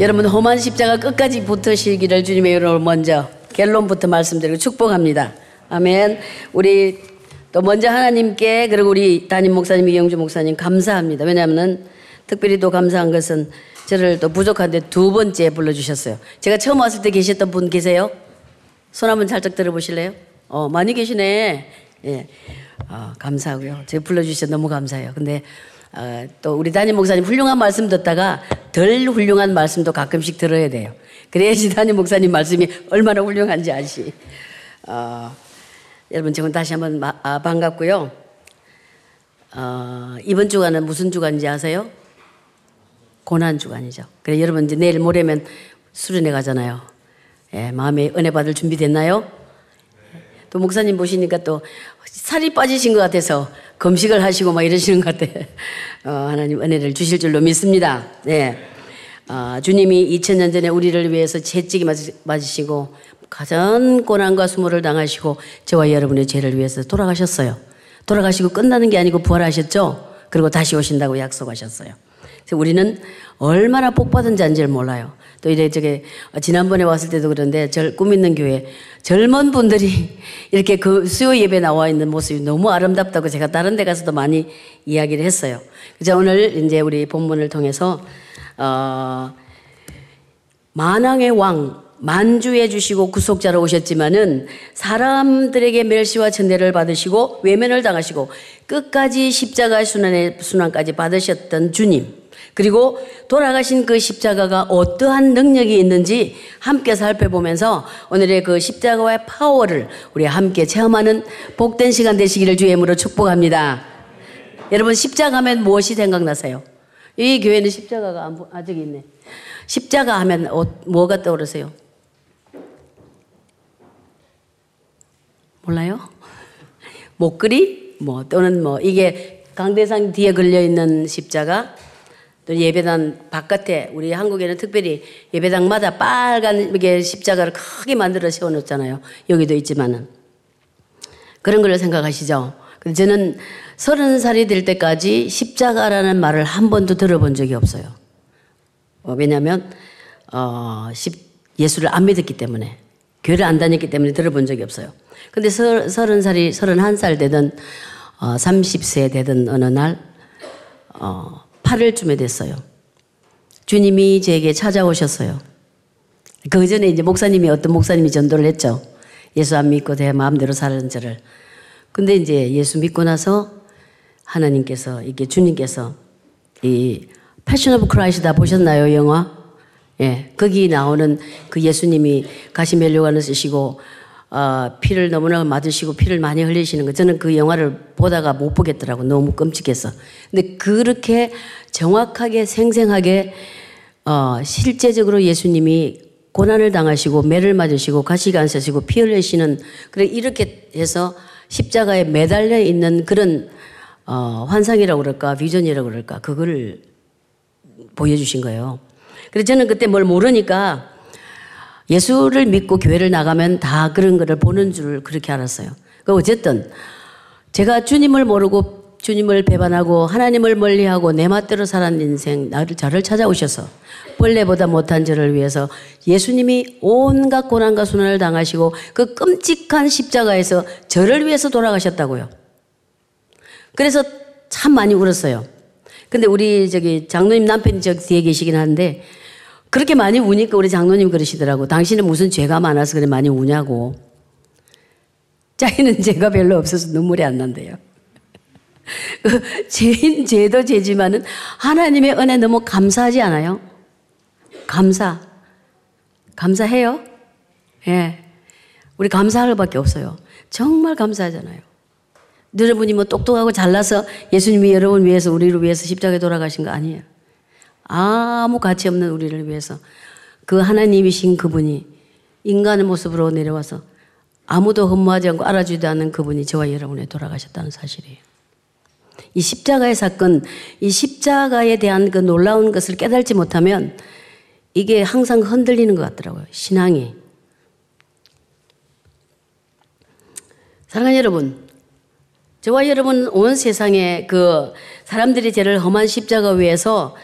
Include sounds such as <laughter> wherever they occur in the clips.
여러분 험한 십자가 끝까지 붙으시기를 주님의 이름으로 먼저 결론부터 말씀드리고 축복합니다. 아멘. 우리 또 먼저 하나님께 그리고 우리 담임 목사님 이경주 목사님 감사합니다. 왜냐하면 특별히 또 감사한 것은 저를 또 부족한데 두 번째 불러주셨어요. 제가 처음 왔을 때 계셨던 분 계세요? 손 한번 살짝 들어보실래요? 어, 많이 계시네. 예. 어, 감사하고요. 제가 불러주셔서 너무 감사해요. 근데 어, 또 우리 담임 목사님 훌륭한 말씀 듣다가 덜 훌륭한 말씀도 가끔씩 들어야 돼요. 그래야지 <laughs> 담임 목사님 말씀이 얼마나 훌륭한지 아시. 어, 여러분 지금 다시 한번 마, 아, 반갑고요. 어, 이번 주간은 무슨 주간인지 아세요? 고난 주간이죠. 그래 여러분 이제 내일 모레면 수련회 가잖아요. 예, 마음에 은혜 받을 준비 됐나요? 또 목사님 보시니까 또 살이 빠지신 것 같아서 금식을 하시고 막 이러시는 것 같아. 어, 하나님 은혜를 주실 줄로 믿습니다. 네. 어, 주님이 2000년 전에 우리를 위해서 채찍이 맞으시고 가장 고난과 수모를 당하시고 저와 여러분의 죄를 위해서 돌아가셨어요. 돌아가시고 끝나는 게 아니고 부활하셨죠? 그리고 다시 오신다고 약속하셨어요. 그래서 우리는 얼마나 복받은 자인지를 몰라요. 또 이래 저게 지난번에 왔을 때도 그런데 절 꿈 있는 교회 젊은 분들이 <laughs> 이렇게 그 수요 예배 나와 있는 모습이 너무 아름답다고 제가 다른 데 가서도 많이 이야기를 했어요. 그래서 오늘 이제 우리 본문을 통해서 어 만왕의 왕 만주해 주시고 구속자로 오셨지만은 사람들에게 멸시와 천대를 받으시고 외면을 당하시고 끝까지 십자가 순환의 순환까지 받으셨던 주님. 그리고 돌아가신 그 십자가가 어떠한 능력이 있는지 함께 살펴보면서 오늘의 그 십자가의 파워를 우리 함께 체험하는 복된 시간 되시기를 주의 이름으로 축복합니다. 여러분 십자가 하면 무엇이 생각나세요? 이 교회는 십자가가 아직 있네. 십자가 하면 어, 뭐가 떠오르세요? 몰라요? <laughs> 목걸이? 뭐 또는 뭐 이게 강대상 뒤에 걸려 있는 십자가 또 예배당 바깥에 우리 한국에는 특별히 예배당마다 빨간 십자가를 크게 만들어 세워 놓잖아요. 여기도 있지만은 그런 걸 생각하시죠. 저는 서른 살이 될 때까지 십자가라는 말을 한 번도 들어본 적이 없어요. 어, 왜냐하면 어, 예수를 안 믿었기 때문에 교회를 안 다녔기 때문에 들어본 적이 없어요. 근데 서른 살이 서른한 살 되든 어, 30세 되든 어느 날 어, 8일쯤에 됐어요. 주님이 제게 찾아오셨어요. 그 전에 이제 목사님이 어떤 목사님이 전도를 했죠. 예수 안 믿고 내 마음대로 사는 저를. 근데 이제 예수 믿고 나서 하나님께서 이게 주님께서 이 Passion of Christ 다 보셨나요, 영화? 예. 거기 나오는 그 예수님이 가시면류관을 쓰시고 어, 피를 너무나 맞으시고 피를 많이 흘리시는 거 저는 그 영화를 보다가 못 보겠더라고 너무 끔찍해서. 근데 그렇게 정확하게 생생하게 어, 실제적으로 예수님이 고난을 당하시고 매를 맞으시고 가시가 안 쓰시고 피 흘리시는 그래 이렇게 해서 십자가에 매달려 있는 그런 어, 환상이라고 그럴까 비전이라고 그럴까 그걸 보여주신 거예요. 그래서 저는 그때 뭘 모르니까 예수를 믿고 교회를 나가면 다 그런 거를 보는 줄 그렇게 알았어요. 그 어쨌든 제가 주님을 모르고 주님을 배반하고 하나님을 멀리하고 내 맛대로 살았는 인생 나를 저를 찾아오셔서 벌레보다 못한 저를 위해서 예수님이 온갖 고난과 순환을 당하시고 그 끔찍한 십자가에서 저를 위해서 돌아가셨다고요. 그래서 참 많이 울었어요. 근데 우리 저기 장로님 남편이 저 뒤에 계시긴 한데 그렇게 많이 우니까 우리 장로님 그러시더라고. 당신은 무슨 죄가 많아서 그래 많이 우냐고. 자기는 죄가 별로 없어서 눈물이 안 난대요. <laughs> 그 죄인 죄도 죄지만은 하나님의 은혜 너무 감사하지 않아요? 감사. 감사해요? 예. 우리 감사할 밖에 없어요. 정말 감사하잖아요. 여러분이 뭐 똑똑하고 잘나서 예수님이 여러분 위해서 우리를 위해서 십자가에 돌아가신 거 아니에요. 아무 가치 없는 우리를 위해서 그 하나님이신 그분이 인간의 모습으로 내려와서 아무도 흠모하지 않고 알아주지도 않는 그분이 저와 여러분에 돌아가셨다는 사실이에요. 이 십자가의 사건, 이 십자가에 대한 그 놀라운 것을 깨달지 못하면 이게 항상 흔들리는 것 같더라고요. 신앙이. 사랑하는 여러분, 저와 여러분 온 세상에 그 사람들이 죄를 험한 십자가 위에서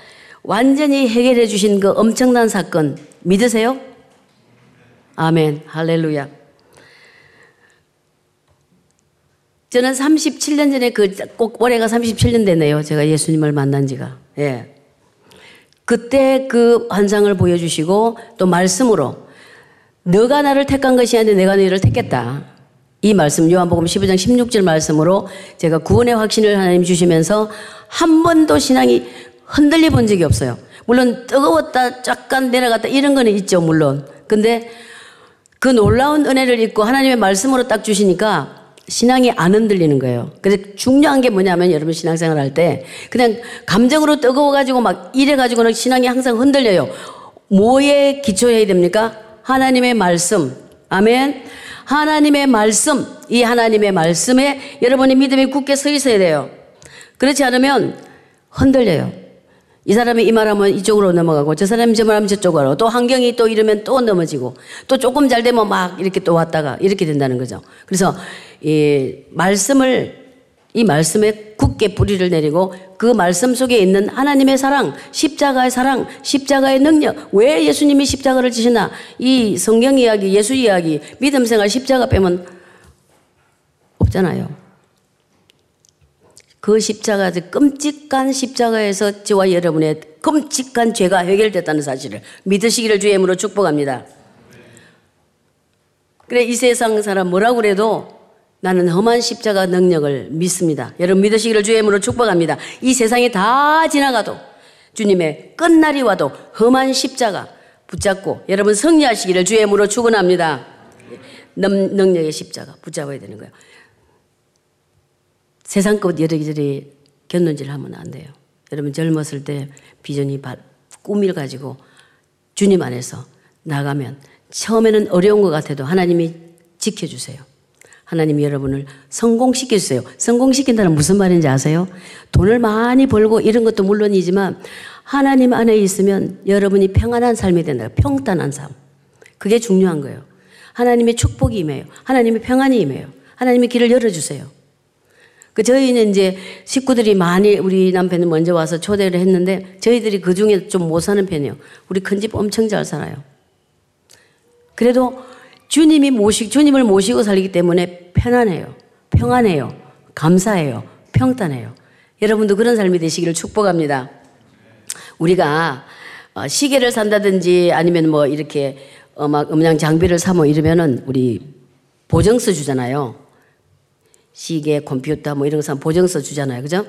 완전히 해결해 주신 그 엄청난 사건 믿으세요? 아멘. 할렐루야. 저는 37년 전에 그 꼭 올해가 37년 되네요. 제가 예수님을 만난 지가. 예. 그때 그 환상을 보여주시고 또 말씀으로 너가 나를 택한 것이 아니라 내가 너희를 택했다. 이 말씀 요한복음 15장 16절 말씀으로 제가 구원의 확신을 하나님 주시면서 한 번도 신앙이 흔들려 본 적이 없어요. 물론 뜨거웠다, 잠깐 내려갔다 이런 거는 있죠, 물론. 근데 그 놀라운 은혜를 입고 하나님의 말씀으로 딱 주시니까 신앙이 안 흔들리는 거예요. 그래서 중요한 게 뭐냐면 여러분 신앙생활 할 때 그냥 감정으로 뜨거워가지고 막 이래가지고는 신앙이 항상 흔들려요. 뭐에 기초해야 됩니까? 하나님의 말씀. 아멘. 하나님의 말씀. 이 하나님의 말씀에 여러분의 믿음이 굳게 서 있어야 돼요. 그렇지 않으면 흔들려요. 이 사람이 이 말하면 이쪽으로 넘어가고 저 사람이 저 말하면 저쪽으로 또 환경이 또 이러면 또 넘어지고 또 조금 잘 되면 막 이렇게 또 왔다가 이렇게 된다는 거죠. 그래서 이 말씀을 이 말씀에 굳게 뿌리를 내리고 그 말씀 속에 있는 하나님의 사랑, 십자가의 사랑, 십자가의 능력, 왜 예수님이 십자가를 지시나? 이 성경 이야기, 예수 이야기, 믿음 생활 십자가 빼면 없잖아요. 그 십자가, 끔찍한 십자가에서 저와 여러분의 끔찍한 죄가 해결됐다는 사실을 믿으시기를 주의 이름으로 축복합니다. 그래, 이 세상 사람 뭐라고 그래도 나는 험한 십자가 능력을 믿습니다. 여러분 믿으시기를 주의 이름으로 축복합니다. 이 세상이 다 지나가도 주님의 끝날이 와도 험한 십자가 붙잡고 여러분 승리하시기를 주의 이름으로 축원합니다. 능력의 십자가 붙잡아야 되는 거예요. 세상 것 여러기저리 견눈질 하면 안 돼요. 여러분 젊었을 때 비전이 꿈을 가지고 주님 안에서 나가면 처음에는 어려운 것 같아도 하나님이 지켜주세요. 하나님이 여러분을 성공시켜주세요. 성공시킨다는 무슨 말인지 아세요? 돈을 많이 벌고 이런 것도 물론이지만 하나님 안에 있으면 여러분이 평안한 삶이 된다. 평탄한 삶. 그게 중요한 거예요. 하나님의 축복이 임해요. 하나님의 평안이 임해요. 하나님의 길을 열어주세요. 그 저희는 이제 식구들이 많이 우리 남편은 먼저 와서 초대를 했는데 저희들이 그 중에 좀 못 사는 편이에요. 우리 큰 집 엄청 잘 살아요. 그래도 주님이 모시 주님을 모시고 살기 때문에 편안해요. 평안해요. 감사해요. 평탄해요. 여러분도 그런 삶이 되시기를 축복합니다. 우리가 어, 시계를 산다든지 아니면 뭐 이렇게 음악 음량 장비를 사모 이러면은 우리 보증서 주잖아요. 시계, 컴퓨터 뭐 이런 거 사면 보증서 주잖아요. 그죠?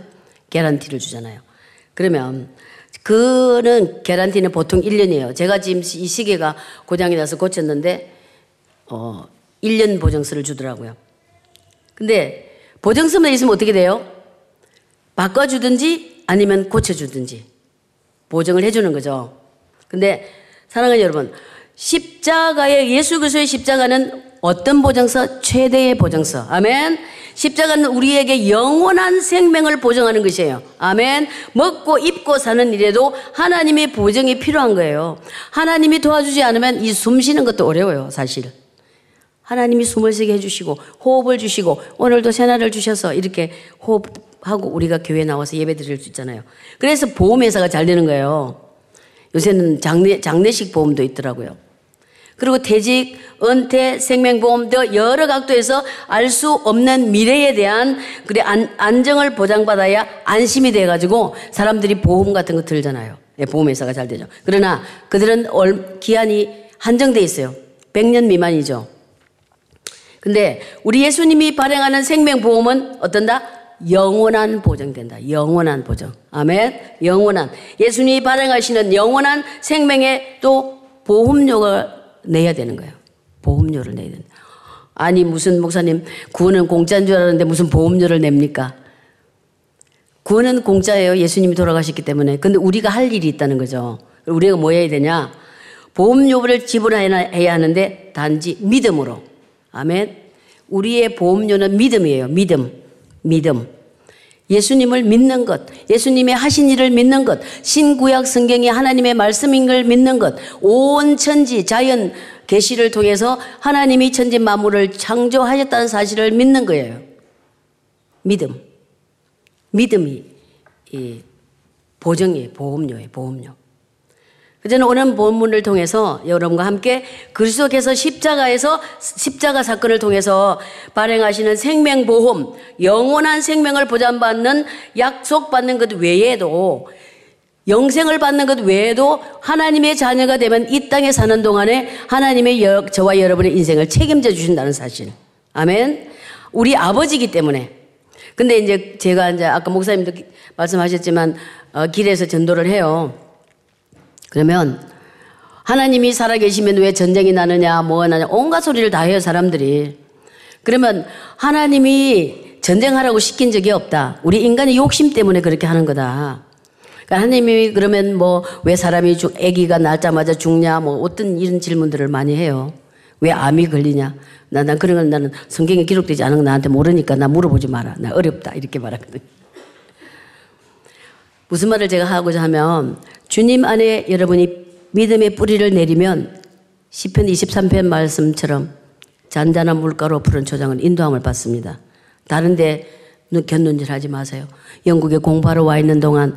개런티를 주잖아요. 그러면 그는 개런티는 보통 1년이에요. 제가 지금 이 시계가 고장이 나서 고쳤는데 어 1년 보증서를 주더라고요. 근데 보증서만 있으면 어떻게 돼요? 바꿔주든지 아니면 고쳐주든지 보증을 해주는 거죠. 근데 사랑하는 여러분, 십자가의 예수 그리스도의 십자가는 어떤 보증서? 최대의 보증서. 아멘. 십자가는 우리에게 영원한 생명을 보증하는 것이에요. 아멘. 먹고 입고 사는 일에도 하나님의 보증이 필요한 거예요. 하나님이 도와주지 않으면 이 숨 쉬는 것도 어려워요, 사실. 하나님이 숨을 쉬게 해주시고 호흡을 주시고 오늘도 새날을 주셔서 이렇게 호흡하고 우리가 교회 나와서 예배 드릴 수 있잖아요. 그래서 보험회사가 잘 되는 거예요. 요새는 장례, 장례식 보험도 있더라고요. 그리고 퇴직, 은퇴, 생명보험 등 여러 각도에서 알 수 없는 미래에 대한 그래 안, 안정을 보장받아야 안심이 돼가지고 사람들이 보험 같은 거 들잖아요. 예, 보험회사가 잘 되죠. 그러나 그들은 기한이 한정돼 있어요. 100년 미만이죠. 근데 우리 예수님이 발행하는 생명보험은 어떤다? 영원한 보장된다. 영원한 보장. 아멘. 영원한. 예수님이 발행하시는 영원한 생명의 또 보험료가 내야 되는 거예요. 보험료를 내야 된다. 아니 무슨 목사님 구원은 공짜인 줄 알았는데 무슨 보험료를 냅니까? 구원은 공짜예요. 예수님이 돌아가셨기 때문에. 근데 우리가 할 일이 있다는 거죠. 우리가 뭐 해야 되냐? 보험료를 지불해야 하는데 단지 믿음으로. 아멘. 우리의 보험료는 믿음이에요. 믿음. 믿음. 예수님을 믿는 것, 예수님의 하신 일을 믿는 것, 신구약 성경이 하나님의 말씀인 걸 믿는 것, 온 천지 자연 계시를 통해서 하나님이 천지 만물을 창조하셨다는 사실을 믿는 거예요. 믿음. 믿음이 보정이에요. 보험료예요. 보험료. 저는 오늘 본문을 통해서 여러분과 함께 그리스도께서 십자가에서 십자가 사건을 통해서 발행하시는 생명 보험, 영원한 생명을 보장받는 약속받는 것 외에도 영생을 받는 것 외에도 하나님의 자녀가 되면 이 땅에 사는 동안에 하나님의 여, 저와 여러분의 인생을 책임져 주신다는 사실. 아멘. 우리 아버지기 때문에. 근데 이제 제가 이제 아까 목사님도 말씀하셨지만 어, 길에서 전도를 해요. 그러면 하나님이 살아계시면 왜 전쟁이 나느냐, 뭐가 나냐, 온갖 소리를 다 해요, 사람들이. 그러면 하나님이 전쟁하라고 시킨 적이 없다. 우리 인간의 욕심 때문에 그렇게 하는 거다. 그러니까 하나님이 그러면 뭐 왜 사람이 죽, 아기가 낳자마자 죽냐, 뭐 어떤 이런 질문들을 많이 해요. 왜 암이 걸리냐? 나, 난 그런 건 나는 성경에 기록되지 않은 거 나한테 모르니까 나 물어보지 마라. 나 어렵다. 이렇게 말하거든. 무슨 말을 제가 하고자 하면 주님 안에 여러분이 믿음의 뿌리를 내리면 10편 23편 말씀처럼 잔잔한 물가로 푸른 초장을 인도함을 받습니다. 다른데 견눈질 하지 마세요. 영국에 공부하러 와 있는 동안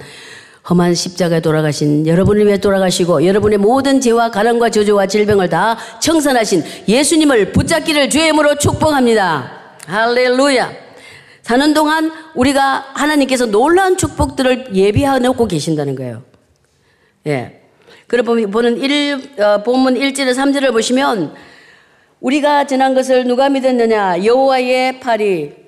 험한 십자가에 돌아가신 여러분을 위해 돌아가시고 여러분의 모든 죄와 가난과 저주와 질병을 다 청산하신 예수님을 붙잡기를 주의 이름으로 축복합니다. 할렐루야. 사는 동안 우리가 하나님께서 놀라운 축복들을 예비해 놓고 계신다는 거예요. 예. 그러고 보는 1, 어, 본문 1절에 3절을 보시면 우리가 전한 것을 누가 믿었느냐? 여호와의 팔이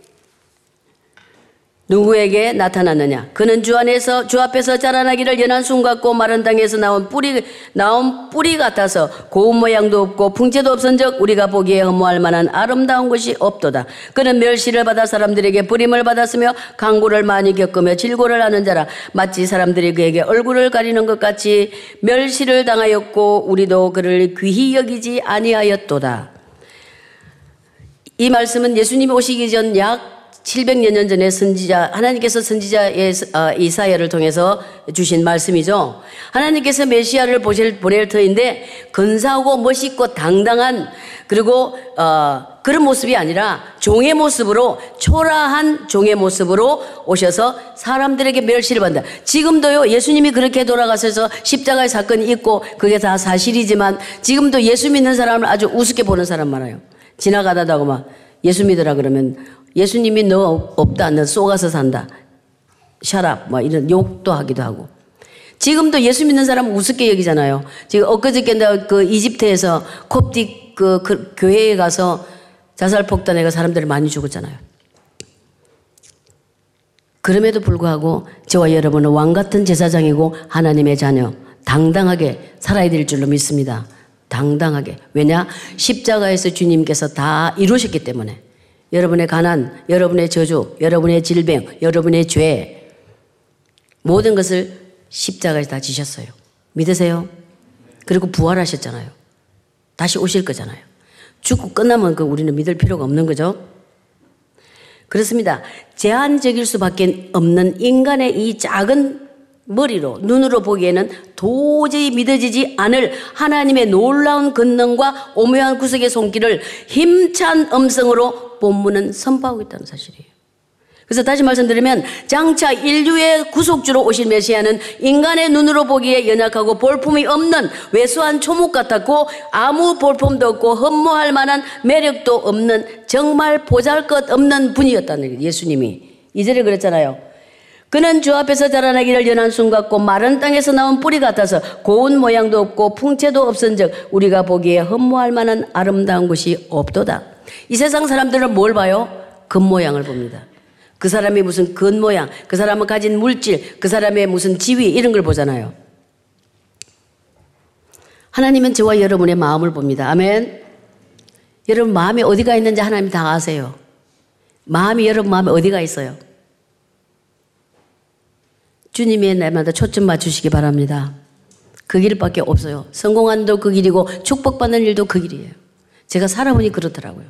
누구에게 나타났느냐? 그는 주 안에서 주 앞에서 자라나기를 연한 순 같고 마른 땅에서 나온 뿌리 나온 뿌리 같아서 고운 모양도 없고 풍채도 없은즉 우리가 보기에 허무할 만한 아름다운 것이 없도다. 그는 멸시를 받아 사람들에게 부림을 받았으며 강구를 많이 겪으며 질고를 하는 자라 마치 사람들이 그에게 얼굴을 가리는 것 같이 멸시를 당하였고 우리도 그를 귀히 여기지 아니하였도다. 이 말씀은 예수님이 오시기 전약 700여 년 전에 선지자 하나님께서 선지자 어, 이사야를 통해서 주신 말씀이죠. 하나님께서 메시아를 보실 보낼 터인데 근사하고 멋있고 당당한 그리고 어, 그런 모습이 아니라 종의 모습으로 초라한 종의 모습으로 오셔서 사람들에게 멸시를 받는다. 지금도요 예수님이 그렇게 돌아가셔서 십자가의 사건이 있고 그게 다 사실이지만 지금도 예수 믿는 사람을 아주 우습게 보는 사람 많아요. 지나가다가 막 예수 믿으라 그러면 예수님이 너 없다. 너 쏘가서 산다. 샤랍. 뭐 이런 욕도 하기도 하고. 지금도 예수 믿는 사람은 우습게 여기잖아요. 지금 엊그저께 내그 이집트에서 콥틱 그, 그 교회에 가서 자살 폭탄에 사람들이 많이 죽었잖아요. 그럼에도 불구하고 저와 여러분은 왕 같은 제사장이고 하나님의 자녀 당당하게 살아야 될 줄로 믿습니다. 당당하게. 왜냐? 십자가에서 주님께서 다 이루셨기 때문에. 여러분의 가난, 여러분의 저주, 여러분의 질병, 여러분의 죄, 모든 것을 십자가에 다 지셨어요. 믿으세요? 그리고 부활하셨잖아요. 다시 오실 거잖아요. 죽고 끝나면 그 우리는 믿을 필요가 없는 거죠. 그렇습니다. 제한적일 수밖에 없는 인간의 이 작은 머리로, 눈으로 보기에는 도저히 믿어지지 않을 하나님의 놀라운 권능과 오묘한 구석의 손길을 힘찬 음성으로 본문은 선포하고 있다는 사실이에요. 그래서 다시 말씀드리면 장차 인류의 구속주로 오실 메시아는 인간의 눈으로 보기에 연약하고 볼품이 없는 왜소한 초목 같았고 아무 볼품도 없고 흠모할 만한 매력도 없는 정말 보잘것 없는 분이었다는 거예요. 예수님이. 이절에 그랬잖아요. 그는 주 앞에서 자라나기를 연한 순 같고 마른 땅에서 나온 뿌리 같아서 고운 모양도 없고 풍채도 없은즉 우리가 보기에 흠모할 만한 아름다운 것이 없도다. 이 세상 사람들은 뭘 봐요? 겉모양을 봅니다. 그 사람이 무슨 겉모양, 그 사람은 가진 물질, 그 사람의 무슨 지위 이런 걸 보잖아요. 하나님은 저와 여러분의 마음을 봅니다. 아멘. 여러분 마음이 어디가 있는지 하나님 다 아세요. 마음이 여러분 마음에 어디가 있어요? 주님의 날마다 초점 맞추시기 바랍니다. 그 길밖에 없어요. 성공한 도 그 길이고 축복받는 일도 그 길이에요. 제가 살아보니 그렇더라고요.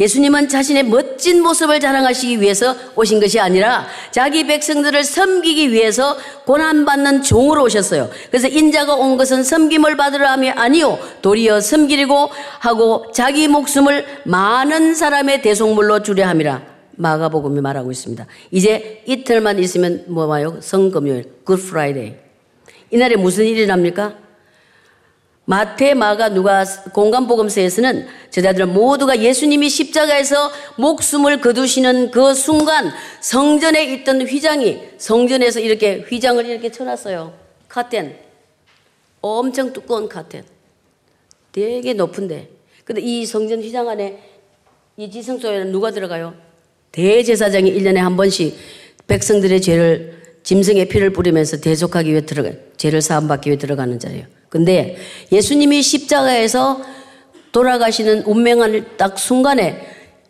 예수님은 자신의 멋진 모습을 자랑하시기 위해서 오신 것이 아니라 자기 백성들을 섬기기 위해서 고난받는 종으로 오셨어요. 그래서 인자가 온 것은 섬김을 받으려 함이 아니요 도리어 섬기려고 하고 자기 목숨을 많은 사람의 대속물로 주려 함이라. 마가복음이 말하고 있습니다. 이제 이틀만 있으면 뭐 와요? 성금요일, Good Friday. 이날에 무슨 일이 납니까? 마태, 마가, 누가 공관복음서에서는 제자들은 모두가 예수님이 십자가에서 목숨을 거두시는 그 순간 성전에 있던 휘장이 성전에서 이렇게 휘장을 이렇게 쳐놨어요. 카텐. 엄청 두꺼운 카텐. 되게 높은데. 근데 이 성전 휘장 안에 이 지성소에는 누가 들어가요? 대제사장이 1년에 한 번씩 백성들의 죄를 짐승의 피를 뿌리면서 대속하기 위해 들어가, 죄를 사함받기 위해 들어가는 자예요. 근데 예수님이 십자가에서 돌아가시는 운명한 딱 순간에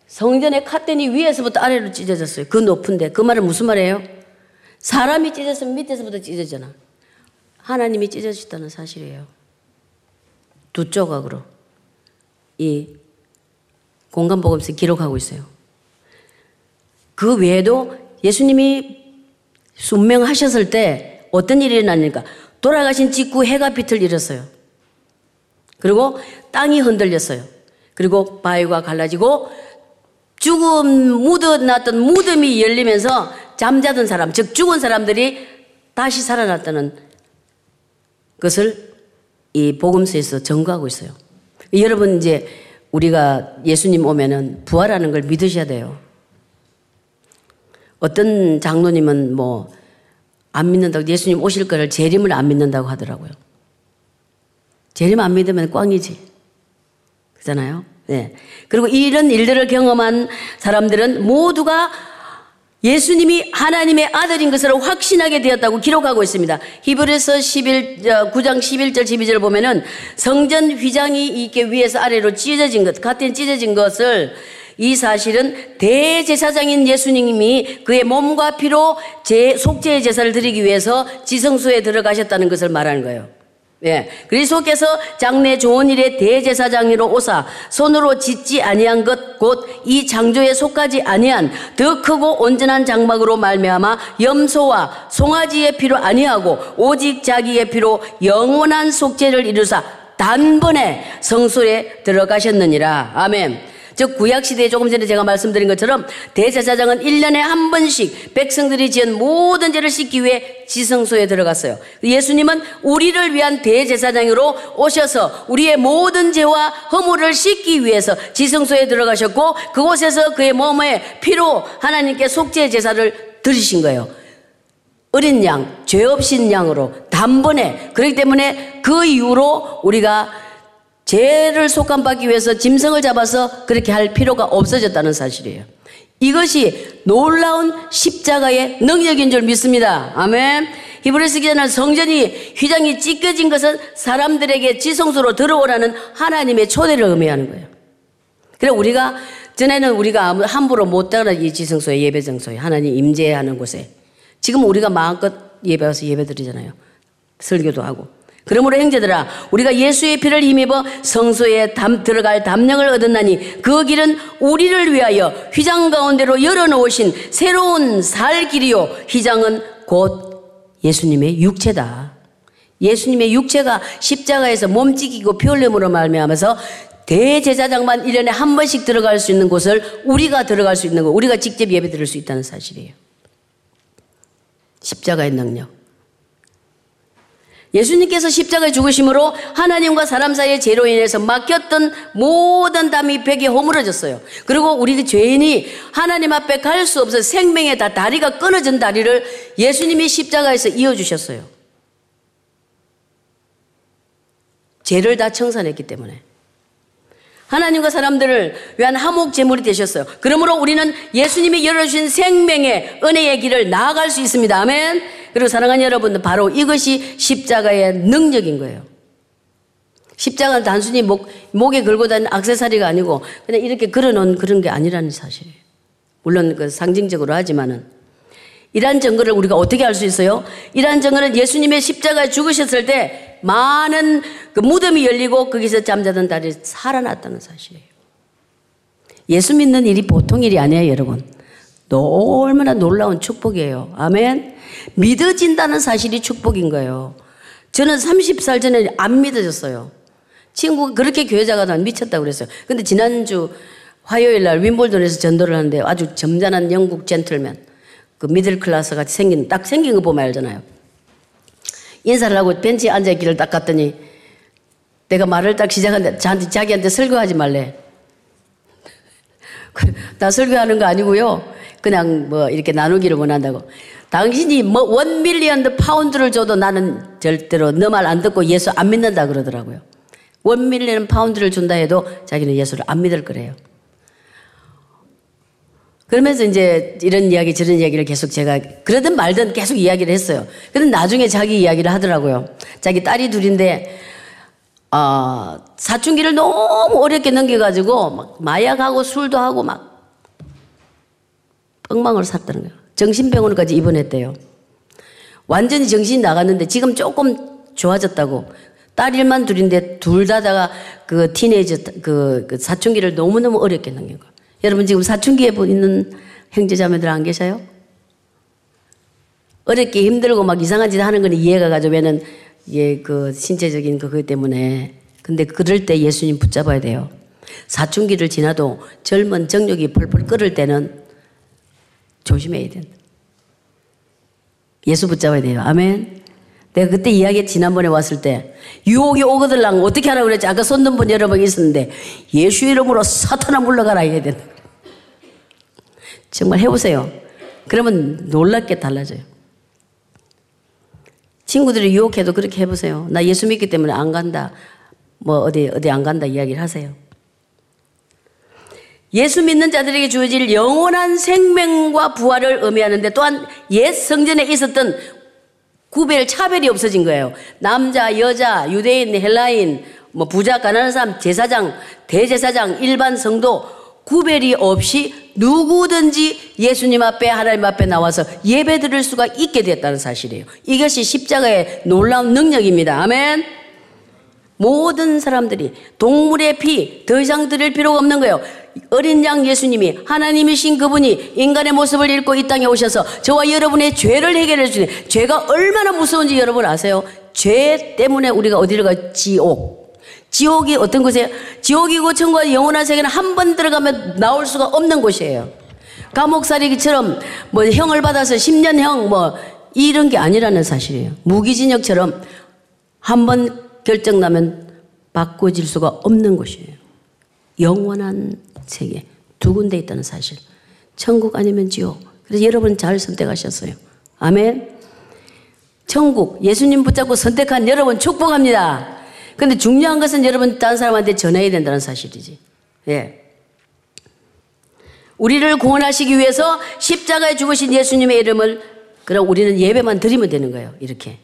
성전의 카텐이 위에서부터 아래로 찢어졌어요. 그 높은데. 그 말은 무슨 말이에요? 사람이 찢었으면 밑에서부터 찢어잖아. 하나님이 찢어졌다는 사실이에요. 두 조각으로. 이 공간복음서 기록하고 있어요. 그 외에도 예수님이 순명하셨을 때 어떤 일이 일어나니까 돌아가신 직후 해가 빛을 잃었어요. 그리고 땅이 흔들렸어요. 그리고 바위가 갈라지고 죽음 묻어놨던 무덤이 열리면서 잠자던 사람, 즉 죽은 사람들이 다시 살아났다는 것을 이 복음서에서 증거하고 있어요. 여러분 이제 우리가 예수님 오면은 부활하는 걸 믿으셔야 돼요. 어떤 장로님은 뭐 안 믿는다고 예수님 오실 거를 재림을 안 믿는다고 하더라고요. 재림 안 믿으면 꽝이지. 그잖아요. 네. 그리고 이런 일들을 경험한 사람들은 모두가 예수님이 하나님의 아들인 것을 확신하게 되었다고 기록하고 있습니다. 히브리서 11, 9장 11절 12절 보면은 성전 휘장이 이렇게 위에서 아래로 찢어진 것, 같은 찢어진 것을 이 사실은 대제사장인 예수님이 그의 몸과 피로 제 속죄의 제사를 드리기 위해서 지성소에 들어가셨다는 것을 말하는 거예요. 예. 그리스도께서 장래 좋은 일의 대제사장으로 오사 손으로 짓지 아니한 것 곧이 창조에 속하지 아니한 더 크고 온전한 장막으로 말미암아 염소와 송아지의 피로 아니하고 오직 자기의 피로 영원한 속죄를 이루사 단번에 성소에 들어가셨느니라. 아멘. 즉 구약 시대에 조금 전에 제가 말씀드린 것처럼 대제사장은 1년에 한 번씩 백성들이 지은 모든 죄를 씻기 위해 지성소에 들어갔어요. 예수님은 우리를 위한 대제사장으로 오셔서 우리의 모든 죄와 허물을 씻기 위해서 지성소에 들어가셨고 그곳에서 그의 몸에 피로 하나님께 속죄 제사를 드리신 거예요. 어린 양, 죄 없인 양으로 단번에 그렇기 때문에 그 이후로 우리가 죄를 속감받기 위해서 짐승을 잡아서 그렇게 할 필요가 없어졌다는 사실이에요. 이것이 놀라운 십자가의 능력인 줄 믿습니다. 아멘. 히브리스 기자는 성전이 휘장이 찢겨진 것은 사람들에게 지성소로 들어오라는 하나님의 초대를 의미하는 거예요. 그래 우리가 전에는 우리가 함부로 못 따라 이 지성소에 예배 장소에 하나님 임재하는 곳에 지금 우리가 마음껏 예배 와서 예배 드리잖아요. 설교도 하고. 그러므로 형제들아 우리가 예수의 피를 힘입어 성소에 담, 들어갈 담력을 얻었나니 그 길은 우리를 위하여 휘장 가운데로 열어놓으신 새로운 살 길이요 휘장은 곧 예수님의 육체다. 예수님의 육체가 십자가에서 몸찍이고 피 흘림으로 말미암아서 대제사장만 1년에 한 번씩 들어갈 수 있는 곳을 우리가 들어갈 수 있는 거 우리가 직접 예배 드릴 수 있다는 사실이에요. 십자가의 능력. 예수님께서 십자가에 죽으심으로 하나님과 사람 사이의 죄로 인해서 막혔던 모든 담이 벽에 허물어졌어요. 그리고 우리 죄인이 하나님 앞에 갈 수 없어 생명의 다 다리가 끊어진 다리를 예수님이 십자가에서 이어주셨어요. 죄를 다 청산했기 때문에. 하나님과 사람들을 위한 하목 제물이 되셨어요. 그러므로 우리는 예수님이 열어주신 생명의 은혜의 길을 나아갈 수 있습니다. 아멘. 그리고 사랑하는 여러분들 바로 이것이 십자가의 능력인 거예요. 십자가는 단순히 목, 목에 걸고 다니는 악세사리가 아니고 그냥 이렇게 걸어놓은 그런 게 아니라는 사실이에요. 물론 그 상징적으로 하지만은 이러한 증거를 우리가 어떻게 알 수 있어요? 이러한 증거는 예수님의 십자가에 죽으셨을 때 많은 그 무덤이 열리고 거기서 잠자던 달이 살아났다는 사실이에요. 예수 믿는 일이 보통 일이 아니에요, 여러분. 얼마나 놀라운 축복이에요. 아멘. 믿어진다는 사실이 축복인 거예요. 저는 30살 전에 안 믿어졌어요. 친구가 그렇게 교회자가 난 미쳤다고 그랬어요. 근데 지난주 화요일 날 윈볼던에서 전도를 하는데 아주 점잖은 영국 젠틀맨, 그 middle class 같이 생긴, 딱 생긴 거 보면 알잖아요. 인사를 하고 벤치에 앉아있기를 딱 갔더니 내가 말을 딱 시작하는데 저한테 자기한테 설교하지 말래. <laughs> 나 설교하는 거 아니고요. 그냥 뭐 이렇게 나누기를 원한다고. 당신이 뭐 one million pound를 줘도 나는 절대로 너 말 안 듣고 예수 안 믿는다 그러더라고요. one million pound를 준다 해도 자기는 예수를 안 믿을 거래요. 그러면서 이제 이런 이야기 저런 이야기를 계속 제가 그러든 말든 계속 이야기를 했어요. 근데 나중에 자기 이야기를 하더라고요. 자기 딸이 둘인데 어, 사춘기를 너무 어렵게 넘겨가지고 막 마약하고 술도 하고 막 엉망을 샀다는 거예요. 정신병원까지 입원했대요. 완전히 정신이 나갔는데 지금 조금 좋아졌다고. 딸 일만 둘인데 둘 다다가 그 티네이저 그, 그 사춘기를 너무너무 어렵게 넘긴 거예요. 여러분 지금 사춘기에 있는 형제자매들 안 계셔요? 어렵게 힘들고 막 이상한 짓 하는 건 이해가 가죠. 왜는 예, 그 신체적인 그것 때문에. 근데 그럴 때 예수님 붙잡아야 돼요. 사춘기를 지나도 젊은 정력이 펄펄 끓을 때는 조심해야 된다. 예수 붙잡아야 돼요. 아멘. 내가 그때 이야기 지난번에 왔을 때 유혹이 오거들랑 어떻게 하라고 그랬지? 아까 손든 분 여러 번 있었는데 예수 이름으로 사탄아 물러가라 해야 된다. 정말 해보세요. 그러면 놀랍게 달라져요. 친구들이 유혹해도 그렇게 해보세요. 나 예수 믿기 때문에 안 간다. 뭐 어디 어디 안 간다 이야기를 하세요. 예수 믿는 자들에게 주어질 영원한 생명과 부활을 의미하는데 또한 옛 성전에 있었던 구별 차별이 없어진 거예요. 남자, 여자, 유대인, 헬라인, 뭐 부자, 가난한 사람, 제사장, 대제사장, 일반 성도 구별이 없이 누구든지 예수님 앞에 하나님 앞에 나와서 예배 드릴 수가 있게 됐다는 사실이에요. 이것이 십자가의 놀라운 능력입니다. 아멘. 모든 사람들이 동물의 피 더 이상 드릴 필요가 없는 거예요. 어린 양 예수님이 하나님이신 그분이 인간의 모습을 잃고 이 땅에 오셔서 저와 여러분의 죄를 해결해 주니 죄가 얼마나 무서운지 여러분 아세요? 죄 때문에 우리가 어디를 가? 지옥. 지옥이 어떤 곳이에요? 지옥이고 천국과 영원한 세계는 한 번 들어가면 나올 수가 없는 곳이에요. 감옥 살이기처럼 뭐 형을 받아서 10년형 뭐 이런 게 아니라는 사실이에요. 무기징역처럼 한번 결정 나면 바꿔질 수가 없는 곳이에요. 영원한 세계 두 군데 있다는 사실. 천국 아니면 지옥. 그래서 여러분 잘 선택하셨어요. 아멘. 천국 예수님 붙잡고 선택한 여러분 축복합니다. 근데 중요한 것은 여러분 다른 사람한테 전해야 된다는 사실이지. 예. 우리를 구원하시기 위해서 십자가에 죽으신 예수님의 이름을 그럼 우리는 예배만 드리면 되는 거예요. 이렇게.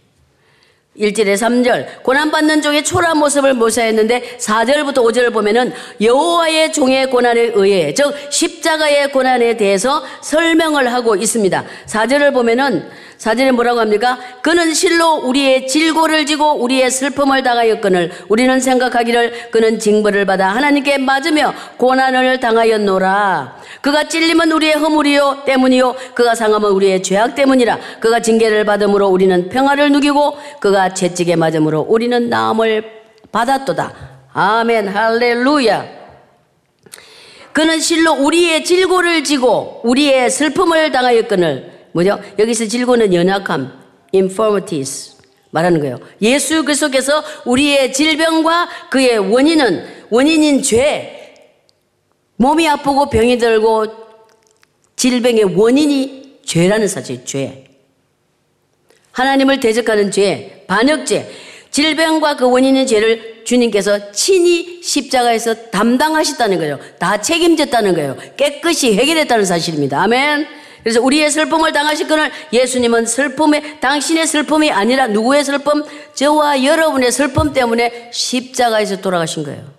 1절에 3절 고난받는 종의 초라한 모습을 모사했는데 4절부터 5절을 보면은 여호와의 종의 고난에 의해 즉 십자가의 고난에 대해서 설명을 하고 있습니다. 4절을 보면은 4절에 뭐라고 합니까? 그는 실로 우리의 질고를 지고 우리의 슬픔을 당하였거늘 우리는 생각하기를 그는 징벌을 받아 하나님께 맞으며 고난을 당하였노라. 그가 찔림은 우리의 허물이요 때문이요 그가 상함은 우리의 죄악 때문이라. 그가 징계를 받음으로 우리는 평화를 누기고 그가 채찍에 맞음으로 우리는 나음을 받았도다. 아멘 할렐루야. 그는 실로 우리의 질고를 지고 우리의 슬픔을 당하였거늘 뭐죠? 여기서 질고는 연약함, infirmities 말하는 거예요. 예수 그리스도께서 우리의 질병과 그의 원인은 원인인 죄, 몸이 아프고 병이 들고 질병의 원인이 죄라는 사실, 죄. 하나님을 대적하는 죄, 반역죄, 질병과 그 원인인 죄를 주님께서 친히 십자가에서 담당하셨다는 거예요. 다 책임졌다는 거예요. 깨끗이 해결했다는 사실입니다. 아멘. 그래서 우리의 슬픔을 당하시거늘 예수님은 슬픔에 당신의 슬픔이 아니라 누구의 슬픔? 저와 여러분의 슬픔 때문에 십자가에서 돌아가신 거예요.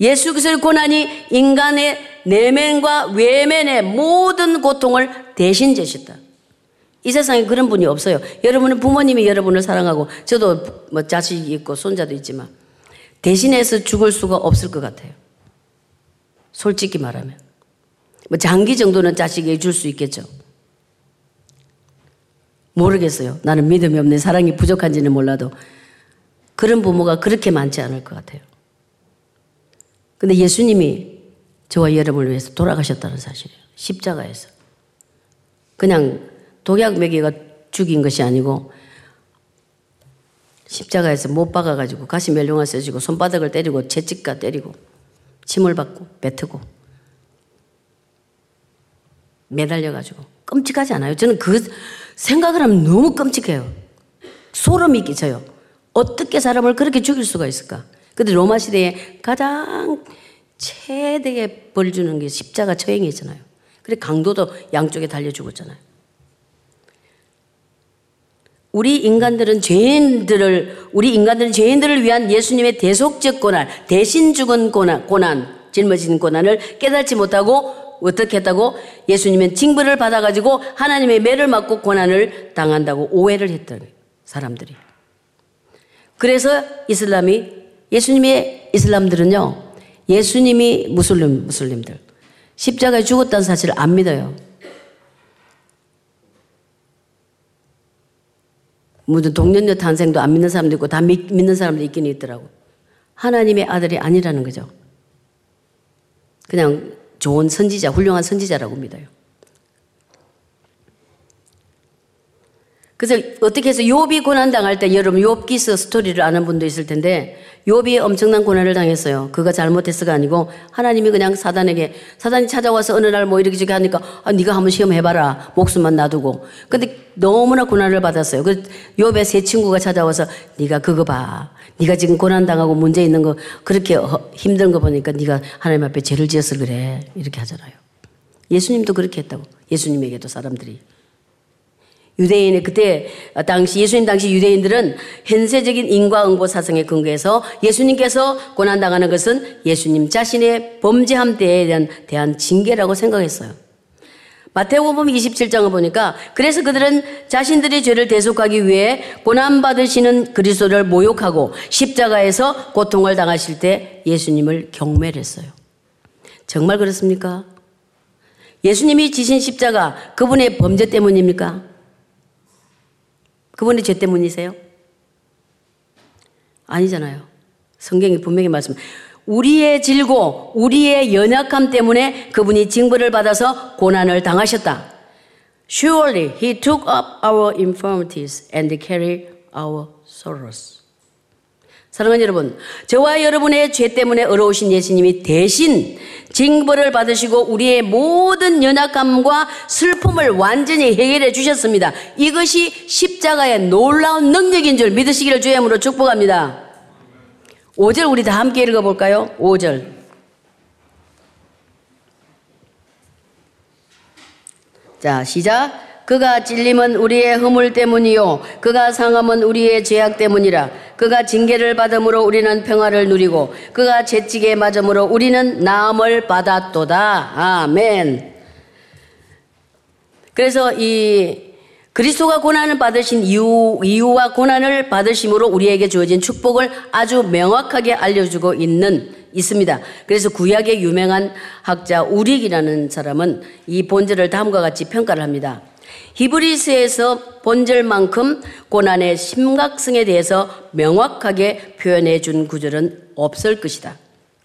예수 그리스도의 고난이 인간의 내면과 외면의 모든 고통을 대신 지셨다. 이 세상에 그런 분이 없어요. 여러분은 부모님이 여러분을 사랑하고 저도 뭐 자식이 있고 손자도 있지만 대신해서 죽을 수가 없을 것 같아요. 솔직히 말하면. 뭐 장기 정도는 자식에게 줄 수 있겠죠. 모르겠어요. 나는 믿음이 없는 사랑이 부족한지는 몰라도 그런 부모가 그렇게 많지 않을 것 같아요. 근데 예수님이 저와 여러분을 위해서 돌아가셨다는 사실이에요. 십자가에서. 그냥 독약 매개가 죽인 것이 아니고 십자가에서 못 박아가지고 가시 멸룡아 써지고 손바닥을 때리고 채찍과 때리고 침을 받고 뱉고 매달려가지고 끔찍하지 않아요? 저는 그 생각을 하면 너무 끔찍해요. 소름이 끼쳐요. 어떻게 사람을 그렇게 죽일 수가 있을까? 근데 로마 시대에 가장 최대의 벌 주는 게 십자가 처형이잖아요. 그래 강도도 양쪽에 달려 죽었잖아요. 우리 인간들은 죄인들을 우리 인간들은 죄인들을 위한 예수님의 대속적 고난, 대신 죽은 고난, 고난, 짊어진 고난을 깨닫지 못하고 어떻게 했다고? 예수님은 징벌을 받아 가지고 하나님의 매를 맞고 고난을 당한다고 오해를 했던 사람들이. 그래서 이슬람이 예수님의 이슬람들은요, 예수님이 무슬림, 무슬림들, 십자가에 죽었다는 사실을 안 믿어요. 무슨 동년녀 탄생도 안 믿는 사람도 있고 다 믿, 는 사람도 있긴 있더라고. 하나님의 아들이 아니라는 거죠. 그냥 좋은 선지자, 훌륭한 선지자라고 믿어요. 그래서 어떻게 해서 욥이 고난 당할 때 여러분 욥기서 스토리를 아는 분도 있을 텐데 욥이 엄청난 고난을 당했어요. 그가 잘못했어가 아니고 하나님이 그냥 사단에게 사단이 찾아와서 어느 날 뭐 이렇게 저렇게 하니까 아 네가 한번 시험해 봐라. 목숨만 놔두고. 근데 너무나 고난을 받았어요. 그 욥의 세 친구가 찾아와서 네가 그거 봐. 네가 지금 고난 당하고 문제 있는 거 그렇게 힘든 거 보니까 네가 하나님 앞에 죄를 지어서 그래. 이렇게 하잖아요. 예수님도 그렇게 했다고. 예수님에게도 사람들이 유대인의 그때 당시 예수님 당시 유대인들은 현세적인 인과응보 사상에 근거해서 예수님께서 고난 당하는 것은 예수님 자신의 범죄함 때에 대한 대한 징계라고 생각했어요. 마태복음 27장을 보니까 그래서 그들은 자신들의 죄를 대속하기 위해 고난 받으시는 그리스도를 모욕하고 십자가에서 고통을 당하실 때 예수님을 경멸했어요. 정말 그렇습니까? 예수님이 지신 십자가 그분의 범죄 때문입니까? 그분의 죄 때문이세요? 아니잖아요. 성경이 분명히 말씀. 우리의 질고, 우리의 연약함 때문에 그분이 징벌을 받아서 고난을 당하셨다. Surely he took up our infirmities and carried our sorrows. 사랑하는 여러분, 저와 여러분의 죄 때문에 어려우신 예수님이 대신 징벌을 받으시고 우리의 모든 연약함과 슬픔을 완전히 해결해 주셨습니다. 이것이 십자가의 놀라운 능력인 줄 믿으시기를 주의 이름으로 축복합니다. 5절 우리 다 함께 읽어볼까요? 5절. 자, 시작. 그가 찔림은 우리의 허물 때문이요. 그가 상함은 우리의 죄악 때문이라. 그가 징계를 받음으로 우리는 평화를 누리고 그가 채찍에 맞음으로 우리는 나음을 받았도다. 아멘. 그래서 이 그리스도가 고난을 받으신 이유, 이유와 고난을 받으심으로 우리에게 주어진 축복을 아주 명확하게 알려주고 있는 있습니다. 그래서 구약의 유명한 학자 우릭이라는 사람은 이 본절을 다음과 같이 평가를 합니다. 히브리스에서 본절만큼 고난의 심각성에 대해서 명확하게 표현해 준 구절은 없을 것이다.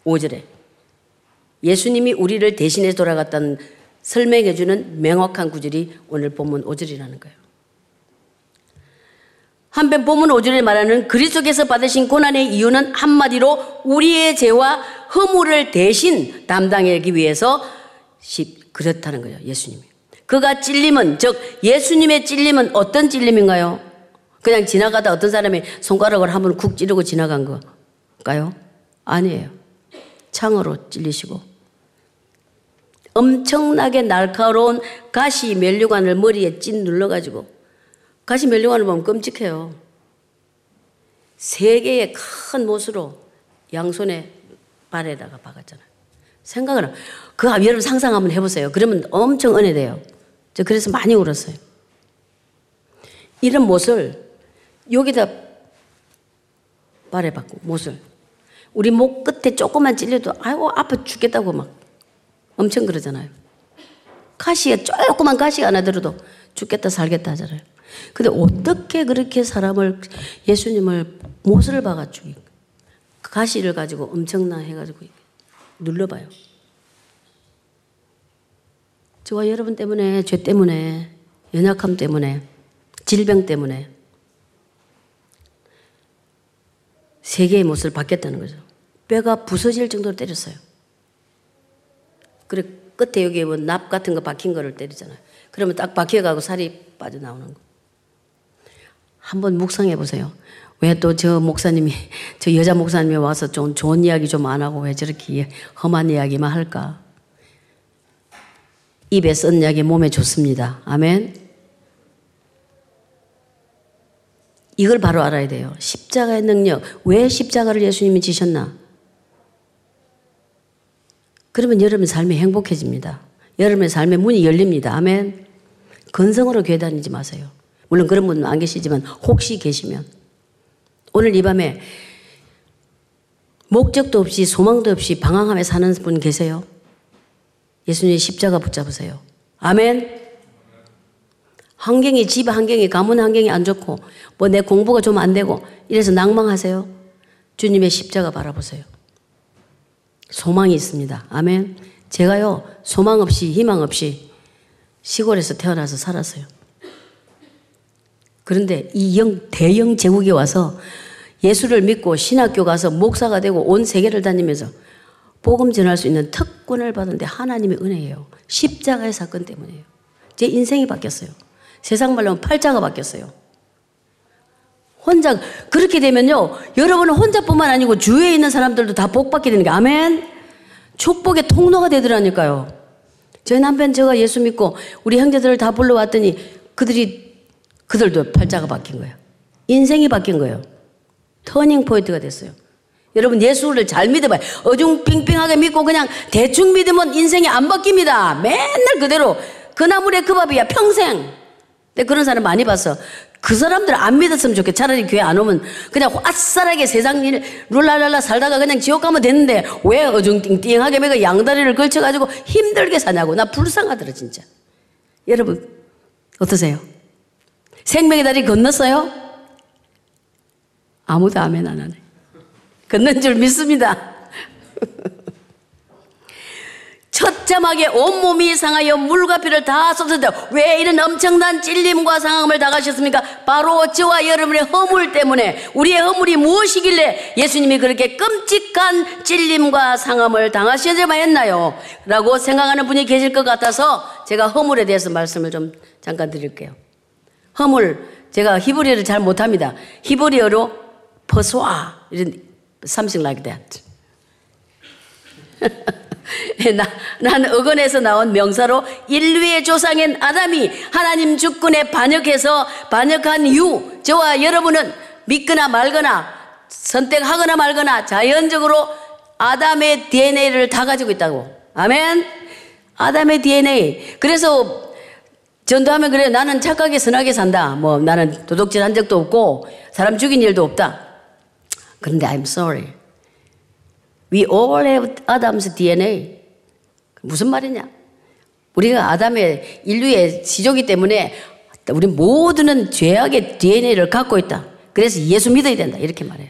5절에 예수님이 우리를 대신해 돌아갔다는 설명해 주는 명확한 구절이 오늘 본문 5절이라는 거예요. 한편 본문 5절에 말하는 그리스도께서 받으신 고난의 이유는 한마디로 우리의 죄와 허물을 대신 담당하기 위해서 그렇다는 거예요. 예수님이. 그가 찔림은, 즉, 예수님의 찔림은 어떤 찔림인가요? 그냥 지나가다 어떤 사람이 손가락을 한번 쿡 찌르고 지나간 걸까요? 아니에요. 창으로 찔리시고. 엄청나게 날카로운 가시 멸류관을 머리에 찐 눌러가지고, 가시 멸류관을 보면 끔찍해요. 세 개의 큰 못으로 양손에 발에다가 박았잖아요. 생각을, 그 여러분 상상 한번 해보세요. 그러면 엄청 은혜돼요. 저 그래서 많이 울었어요. 이런 못을 여기다 말해봤고, 못을. 우리 목 끝에 조금만 찔려도, 아이고, 아파 죽겠다고 막 엄청 그러잖아요. 가시가, 조그만 가시가 하나 들어도 죽겠다, 살겠다 하잖아요. 근데 어떻게 그렇게 사람을, 예수님을 못을 박아 죽이 가시를 가지고 엄청나 해가지고. 눌러봐요. 저와 여러분 때문에, 죄 때문에, 연약함 때문에, 질병 때문에 세계의 모습을 바뀌었다는 거죠. 뼈가 부서질 정도로 때렸어요. 그래 끝에 여기 뭐 납 같은 거 박힌 거를 때리잖아요. 그러면 딱 박혀가고 살이 빠져나오는 거. 한번 묵상해 보세요. 왜 또 저 목사님이, 저 여자 목사님이 와서 좀 좋은 이야기 좀 안 하고 왜 저렇게 험한 이야기만 할까? 입에 쓴 약이 몸에 좋습니다. 아멘. 이걸 바로 알아야 돼요. 십자가의 능력. 왜 십자가를 예수님이 지셨나? 그러면 여러분 삶이 행복해집니다. 여러분의 삶의 문이 열립니다. 아멘. 건성으로 교회 다니지 마세요. 물론 그런 분은 안 계시지만 혹시 계시면 오늘 이 밤에 목적도 없이 소망도 없이 방황하며 사는 분 계세요? 예수님의 십자가 붙잡으세요. 아멘. 환경이 집 환경이 가문 환경이 안 좋고 뭐 내 공부가 좀 안 되고 이래서 낭망하세요. 주님의 십자가 바라보세요. 소망이 있습니다. 아멘. 제가요, 소망 없이, 희망 없이 시골에서 태어나서 살았어요. 그런데 이 영, 대영 제국에 와서 예수를 믿고 신학교 가서 목사가 되고 온 세계를 다니면서 복음 전할 수 있는 특권을 받은데 하나님의 은혜예요. 십자가의 사건 때문이에요. 제 인생이 바뀌었어요. 세상 말로 하면 팔자가 바뀌었어요. 혼자 그렇게 되면요. 여러분은 혼자뿐만 아니고 주위에 있는 사람들도 다 복 받게 되는 게 아멘. 축복의 통로가 되더라니까요. 저희 남편 제가 예수 믿고 우리 형제들을 다 불러왔더니 그들이 그들도 팔자가 바뀐 거예요. 인생이 바뀐 거예요. turning point가 됐어요. 여러분 예수를 잘 믿어봐요. 어중 빙빙하게 믿고 그냥 대충 믿으면 인생이 안 바뀝니다. 맨날 그대로 그 나물에 그 밥이야 평생. 근데 그런 사람 많이 봤어. 그 사람들 안 믿었으면 좋겠 차라리 교회 안 오면 그냥 화싸하게 세상 일 룰랄랄라 살다가 그냥 지옥 가면 되는데 왜 어중띵띵하게 매가 양다리를 걸쳐가지고 힘들게 사냐고. 나 불쌍하더라, 진짜. 여러분, 어떠세요? 생명의 다리 건넜어요? 아무도 아멘 안 하네. 건넌 줄 믿습니다. 처참하게 온몸이 상하여 물과 피를 다 쏟았다. 왜 이런 엄청난 찔림과 상함을 당하셨습니까? 바로 저와 여러분의 허물 때문에 우리의 허물이 무엇이길래 예수님이 그렇게 끔찍한 찔림과 상함을 당하셔야만 했나요? 라고 생각하는 분이 계실 것 같아서 제가 허물에 대해서 말씀을 좀 잠깐 드릴게요. 허물, 제가 히브리어를 잘 못합니다. 히브리어로 퍼소아, 이런 something like that. <laughs> 나, 난 어건에서 나온 명사로 인류의 조상인 아담이 하나님 주권에 반역해서 반역한 이후 저와 여러분은 믿거나 말거나 선택하거나 말거나 자연적으로 아담의 DNA를 다 가지고 있다고. 아멘? 아담의 DNA. 그래서 전도하면 그래. 나는 착하게 선하게 산다. 뭐 나는 도둑질 한 적도 없고 사람 죽인 일도 없다. 그런데 I'm sorry. We all have Adam's DNA. 무슨 말이냐? 우리가 아담의 인류의 지조기 때문에 우리 모두는 죄악의 DNA를 갖고 있다. 그래서 예수 믿어야 된다. 이렇게 말해요.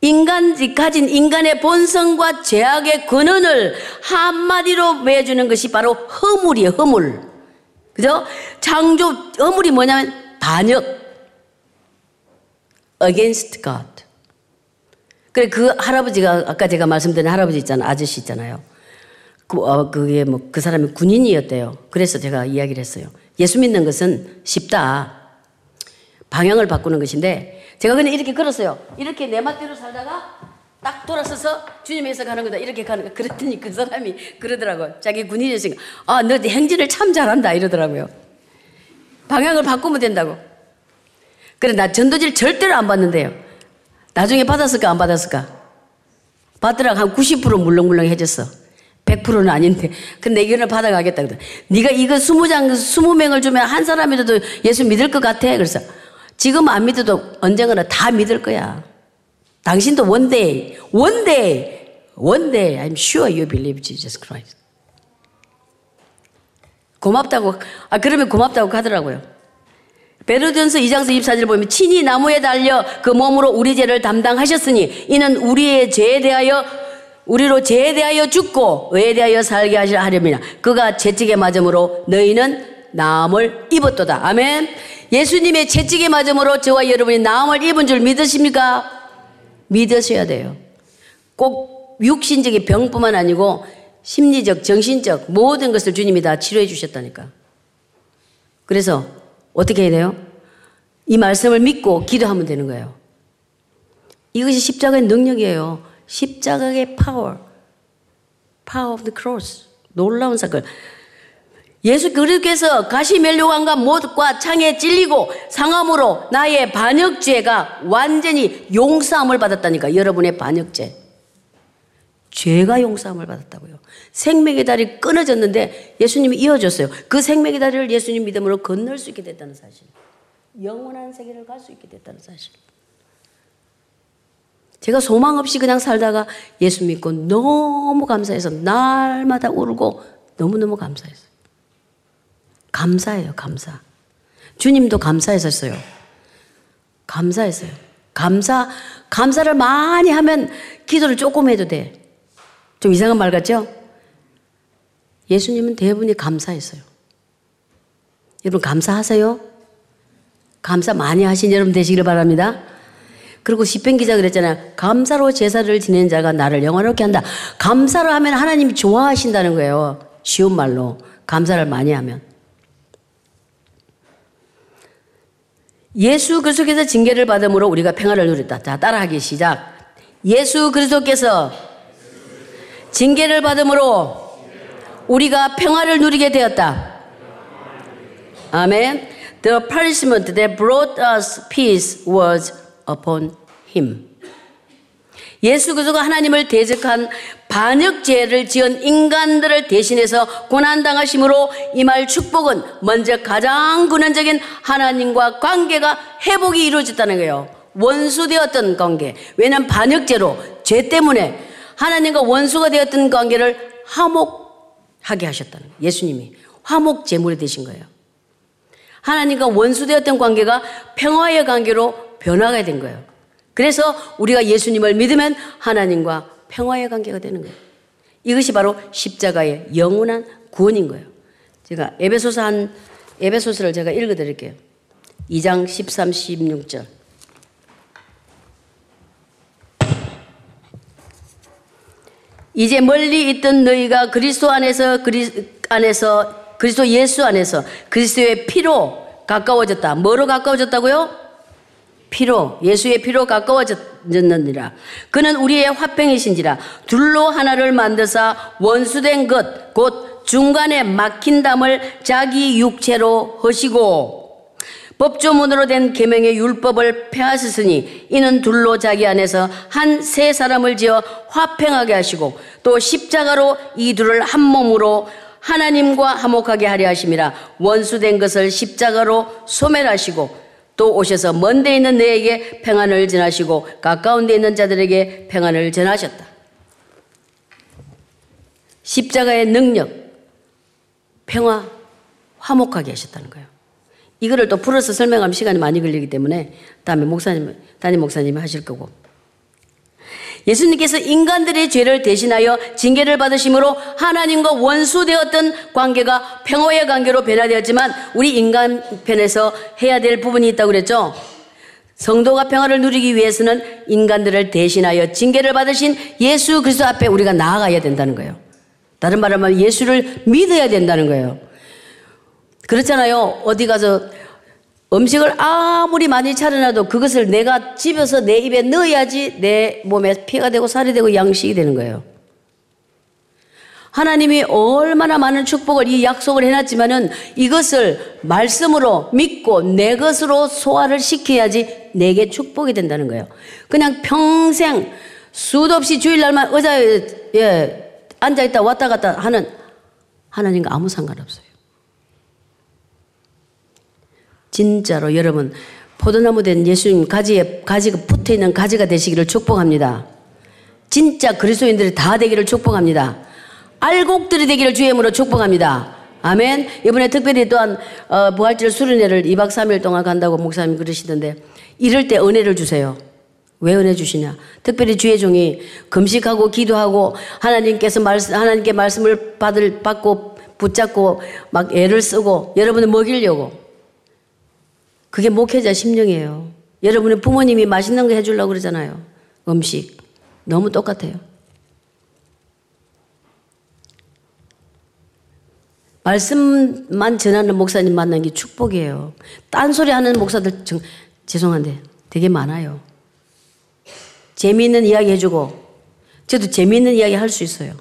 인간이 가진 인간의 본성과 죄악의 근원을 한마디로 매주는 것이 바로 허물이에요, 허물. 그죠? 창조, 허물이 뭐냐면 반역. Against God. 그래, 그 할아버지가, 아까 제가 말씀드린 할아버지 있잖아요. 아저씨 있잖아요. 그, 어, 그게 뭐, 그 사람이 군인이었대요. 그래서 제가 이야기를 했어요. 예수 믿는 것은 쉽다. 방향을 바꾸는 것인데, 제가 그냥 이렇게 걸었어요. 이렇게 내 맛대로 살다가 딱 돌아서서 주님에서 가는 거다. 이렇게 가는 거. 그랬더니 그 사람이 그러더라고요. 자기 군인이었으니까, 아, 너 행진을 참 잘한다. 이러더라고요. 방향을 바꾸면 된다고. 그래, 나 전도지를 절대로 안 받는데요. 나중에 받았을까, 안 받았을까? 받더라 한 90% 물렁물렁해졌어. 100%는 아닌데. 근데 이거를 받아가겠다. 그래. 네가 이거 20장, 20명을 주면 한 사람이라도 예수 믿을 것 같아. 그래서 지금 안 믿어도 언젠가는 다 믿을 거야. 당신도 day, one day, I'm sure you believe Jesus Christ. 고맙다고, 아, 그러면 고맙다고 하더라고요. 베르전서 2장서 24절 보면 친히 나무에 달려 그 몸으로 우리 죄를 담당하셨으니 이는 우리의 죄에 대하여 우리로 죄에 대하여 죽고 의에 대하여 살게 하시려 하렵니다. 그가 채찍에 맞음으로 너희는 나음을 입었도다. 아멘. 예수님의 채찍에 맞음으로 저와 여러분이 나음을 입은 줄 믿으십니까? 믿으셔야 돼요. 꼭 육신적인 병뿐만 아니고 심리적, 정신적 모든 것을 주님이 다 치료해 주셨다니까. 그래서 어떻게 해야 돼요? 이 말씀을 믿고 기도하면 되는 거예요. 이것이 십자가의 능력이에요. 십자가의 파워. Power of the cross. 놀라운 사건. 예수 그리스도께서 가시멜로관과 못과 창에 찔리고 상함으로 나의 반역죄가 완전히 용서함을 받았다니까 여러분의 반역죄 죄가 용서함을 받았다고요 생명의 다리 끊어졌는데 예수님이 이어줬어요 그 생명의 다리를 예수님 믿음으로 건널 수 있게 됐다는 사실 영원한 세계를 갈 수 있게 됐다는 사실 제가 소망 없이 그냥 살다가 예수 믿고 너무 감사해서 날마다 울고 너무너무 감사했어요 감사해요, 감사. 주님도 감사했었어요. 감사했어요. 감사, 감사를 많이 하면 기도를 조금 해도 돼. 좀 이상한 말 같죠? 예수님은 대부분이 감사했어요. 여러분, 감사하세요? 감사 많이 하신 여러분 되시기를 바랍니다. 그리고 시편 기자 그랬잖아요. 감사로 제사를 지낸 자가 나를 영원롭게 한다. 감사를 하면 하나님이 좋아하신다는 거예요. 쉬운 말로. 감사를 많이 하면. 예수 그리스도께서 징계를 받음으로 우리가 평화를 누렸다. 자, 따라하기 시작. 예수 그리스도께서 징계를 받음으로 우리가 평화를 누리게 되었다. 아멘. The punishment that brought us peace was upon him. 예수 그리스도가 하나님을 대적한 반역죄를 지은 인간들을 대신해서 고난당하심으로 임할 축복은 먼저 가장 근원적인 하나님과 관계가 회복이 이루어졌다는 거예요. 원수되었던 관계. 왜냐하면 반역죄로 죄 때문에 하나님과 원수가 되었던 관계를 화목하게 하셨다는 거예요. 예수님이 화목 제물이 되신 거예요. 하나님과 원수 되었던 관계가 평화의 관계로 변화가 된 거예요. 그래서 우리가 예수님을 믿으면 하나님과 평화의 관계가 되는 거예요. 이것이 바로 십자가의 영원한 구원인 거예요. 제가 에베소서 한 에베소서를 제가 읽어 드릴게요. 2장 13, 16절. 이제 멀리 있던 너희가 그리스도 안에서 그리 안에서 그리스도 예수 안에서 그리스도의 피로 가까워졌다. 뭐로 가까워졌다고요? 피로 예수의 피로 가까워졌느니라 그는 우리의 화평이신지라 둘로 하나를 만드사 원수된 것 곧 중간에 막힌 담을 자기 육체로 허시고 법조문으로 된 계명의 율법을 폐하셨으니 이는 둘로 자기 안에서 한 세 사람을 지어 화평하게 하시고 또 십자가로 이 둘을 한 몸으로 하나님과 화목하게 하려 하심이라 원수된 것을 십자가로 소멸하시고 또 오셔서 먼 데 있는 너에게 평안을 전하시고 가까운 데 있는 자들에게 평안을 전하셨다. 십자가의 능력, 평화, 화목하게 하셨다는 거예요. 이거를 또 풀어서 설명하면 시간이 많이 걸리기 때문에 다음에 목사님, 담임 목사님이 하실 거고. 예수님께서 인간들의 죄를 대신하여 징계를 받으심으로 하나님과 원수되었던 관계가 평화의 관계로 변화되었지만 우리 인간 편에서 해야 될 부분이 있다고 그랬죠. 성도가 평화를 누리기 위해서는 인간들을 대신하여 징계를 받으신 예수 그리스도 앞에 우리가 나아가야 된다는 거예요. 다른 말로 하면 예수를 믿어야 된다는 거예요. 그렇잖아요. 어디 가서 음식을 아무리 많이 차려놔도 그것을 내가 집에서 내 입에 넣어야지 내 몸에 피가 되고 살이 되고 양식이 되는 거예요. 하나님이 얼마나 많은 축복을 이 약속을 해놨지만은 이것을 말씀으로 믿고 내 것으로 소화를 시켜야지 내게 축복이 된다는 거예요. 그냥 평생 수도 없이 주일날만 의자에 예, 앉아있다 왔다 갔다 하는 하나님과 아무 상관없어요. 진짜로 여러분 포도나무 된 예수님 가지에 가지가 붙어 있는 가지가 되시기를 축복합니다. 진짜 그리스도인들이 다 되기를 축복합니다. 알곡들이 되기를 주의 이름으로 축복합니다. 아멘. 이번에 특별히 또한 어, 부활절 수련회를 2박 3일 동안 간다고 목사님 그러시던데 이럴 때 은혜를 주세요. 왜 은혜 주시냐? 특별히 주의 종이 금식하고 기도하고 하나님께서 말씀 하나님께 말씀을 받을 받고 붙잡고 막 애를 쓰고 여러분을 먹이려고 그게 목회자 심령이에요. 여러분의 부모님이 맛있는 거 해주려고 그러잖아요. 음식 너무 똑같아요. 말씀만 전하는 목사님 만나는 게 축복이에요. 딴소리 하는 목사들 정, 죄송한데 되게 많아요. 재미있는 이야기 해주고 저도 재미있는 이야기 할 수 있어요.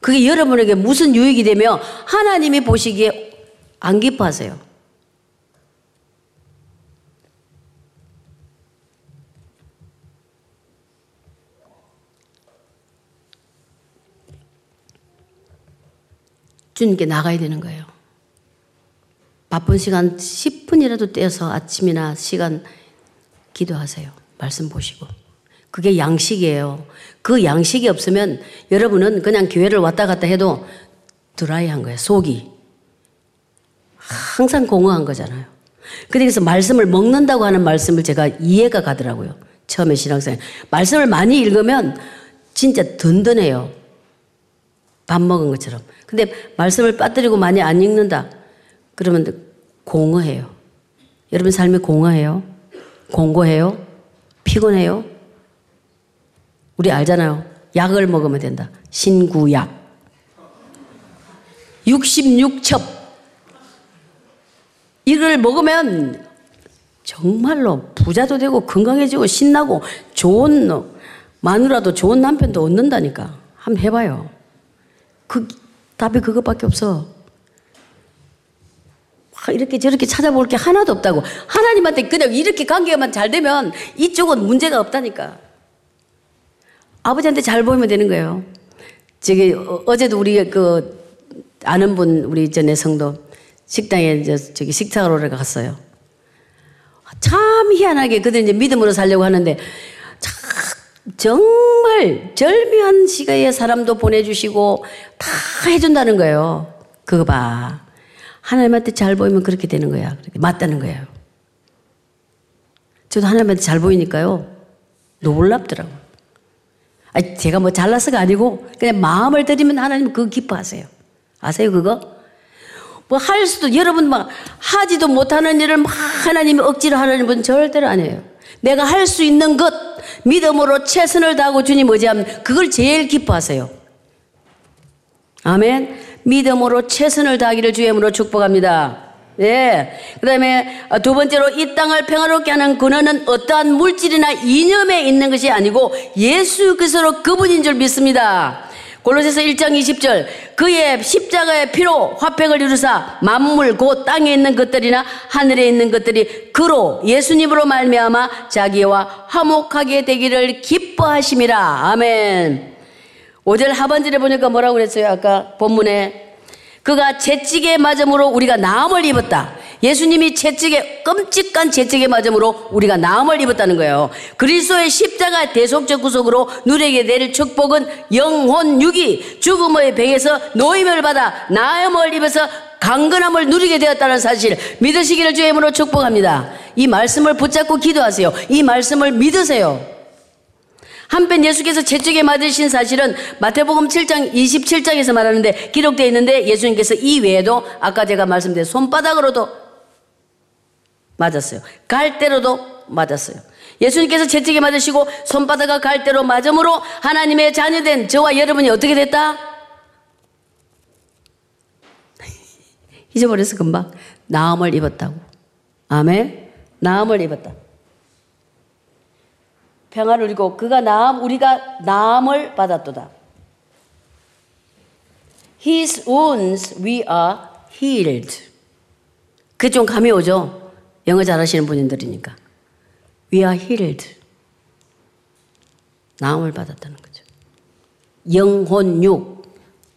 그게 여러분에게 무슨 유익이 되며 하나님이 보시기에 안 기뻐하세요. 주님께 나가야 되는 거예요. 바쁜 시간 10분이라도 떼어서 아침이나 시간 기도하세요. 말씀 보시고. 그게 양식이에요. 그 양식이 없으면 여러분은 그냥 교회를 왔다 갔다 해도 드라이한 거예요. 속이. 항상 공허한 거잖아요. 그래서 말씀을 먹는다고 하는 말씀을 제가 이해가 가더라고요. 처음에 신앙생활. 말씀을 많이 읽으면 진짜 든든해요. 밥 먹은 것처럼. 근데 말씀을 빠뜨리고 많이 안 읽는다. 그러면 공허해요. 여러분 삶이 공허해요? 공고해요? 피곤해요? 우리 알잖아요. 약을 먹으면 된다. 신구약. 66첩. 이걸 먹으면 정말로 부자도 되고 건강해지고 신나고 좋은 마누라도 좋은 남편도 얻는다니까. 한번 해봐요. 그 답이 그것밖에 없어. 이렇게 저렇게 찾아볼 게 하나도 없다고. 하나님한테 그냥 이렇게 관계만 잘 되면 이쪽은 문제가 없다니까. 아버지한테 잘 보이면 되는 거예요. 저기 어, 어제도 우리 그 아는 분 우리 전에 성도 식당에 이제 저기 식탁으로 갔어요. 참 희한하게 그들 이제 믿음으로 살려고 하는데 참 정말 절묘한 시간에 사람도 보내주시고 다 해준다는 거예요. 그거 봐. 하나님한테 잘 보이면 그렇게 되는 거야. 그렇게 맞다는 거예요. 저도 하나님한테 잘 보이니까요. 놀랍더라고요. 아니, 제가 뭐 잘나서가 아니고 그냥 마음을 들이면 하나님 그거 기뻐하세요. 아세요, 그거? 뭐 할 수도, 여러분 막 하지도 못하는 일을 막 하나님이 억지로 하는 분 절대로 아니에요. 내가 할 수 있는 것, 믿음으로 최선을 다하고 주님 의지하면 그걸 제일 기뻐하세요. 아멘. 믿음으로 최선을 다하기를 주임으로 축복합니다. 예. 그 다음에 두 번째로 이 땅을 평화롭게 하는 근원은 어떠한 물질이나 이념에 있는 것이 아니고 예수 그리스도 그분인 줄 믿습니다. 골로새서 1장 20절 그의 십자가의 피로 화평을 이루사 만물 곧 땅에 있는 것들이나 하늘에 있는 것들이 그로 예수님으로 말미암아 자기와 화목하게 되기를 기뻐하심이라. 아멘. 5절 하반절에 보니까 뭐라고 그랬어요? 아까 본문에 그가 채찍에 맞음으로 우리가 나음을 입었다. 예수님이 채찍에 끔찍한 채찍에 맞음으로 우리가 나음을 입었다는 거예요. 그리스도의 십자가 대속적 구속으로 누리게 될 축복은 영혼 육이 죽음의 병에서 노임을 받아 나음을 입어서 강건함을 누리게 되었다는 사실 믿으시기를 주임으로 축복합니다. 이 말씀을 붙잡고 기도하세요. 이 말씀을 믿으세요. 한편 예수께서 채찍에 맞으신 사실은 마태복음 7장 27장에서 말하는데 기록되어 있는데 예수님께서 이 외에도 아까 제가 말씀드린 손바닥으로도 맞았어요. 갈대로도 맞았어요. 예수님께서 채찍에 맞으시고 손바닥과 갈대로 맞음으로 하나님의 자녀된 저와 여러분이 어떻게 됐다? <laughs> 잊어버려서 금방 나음을 입었다고. 아멘. 나음을 입었다. 평화를 누리고 그가 나음 우리가 나음을 받았도다. His wounds we are healed. 그게 좀 감이 오죠? 영어 잘하시는 분들이니까. We are healed. 나음을 받았다는 거죠. 영혼, 육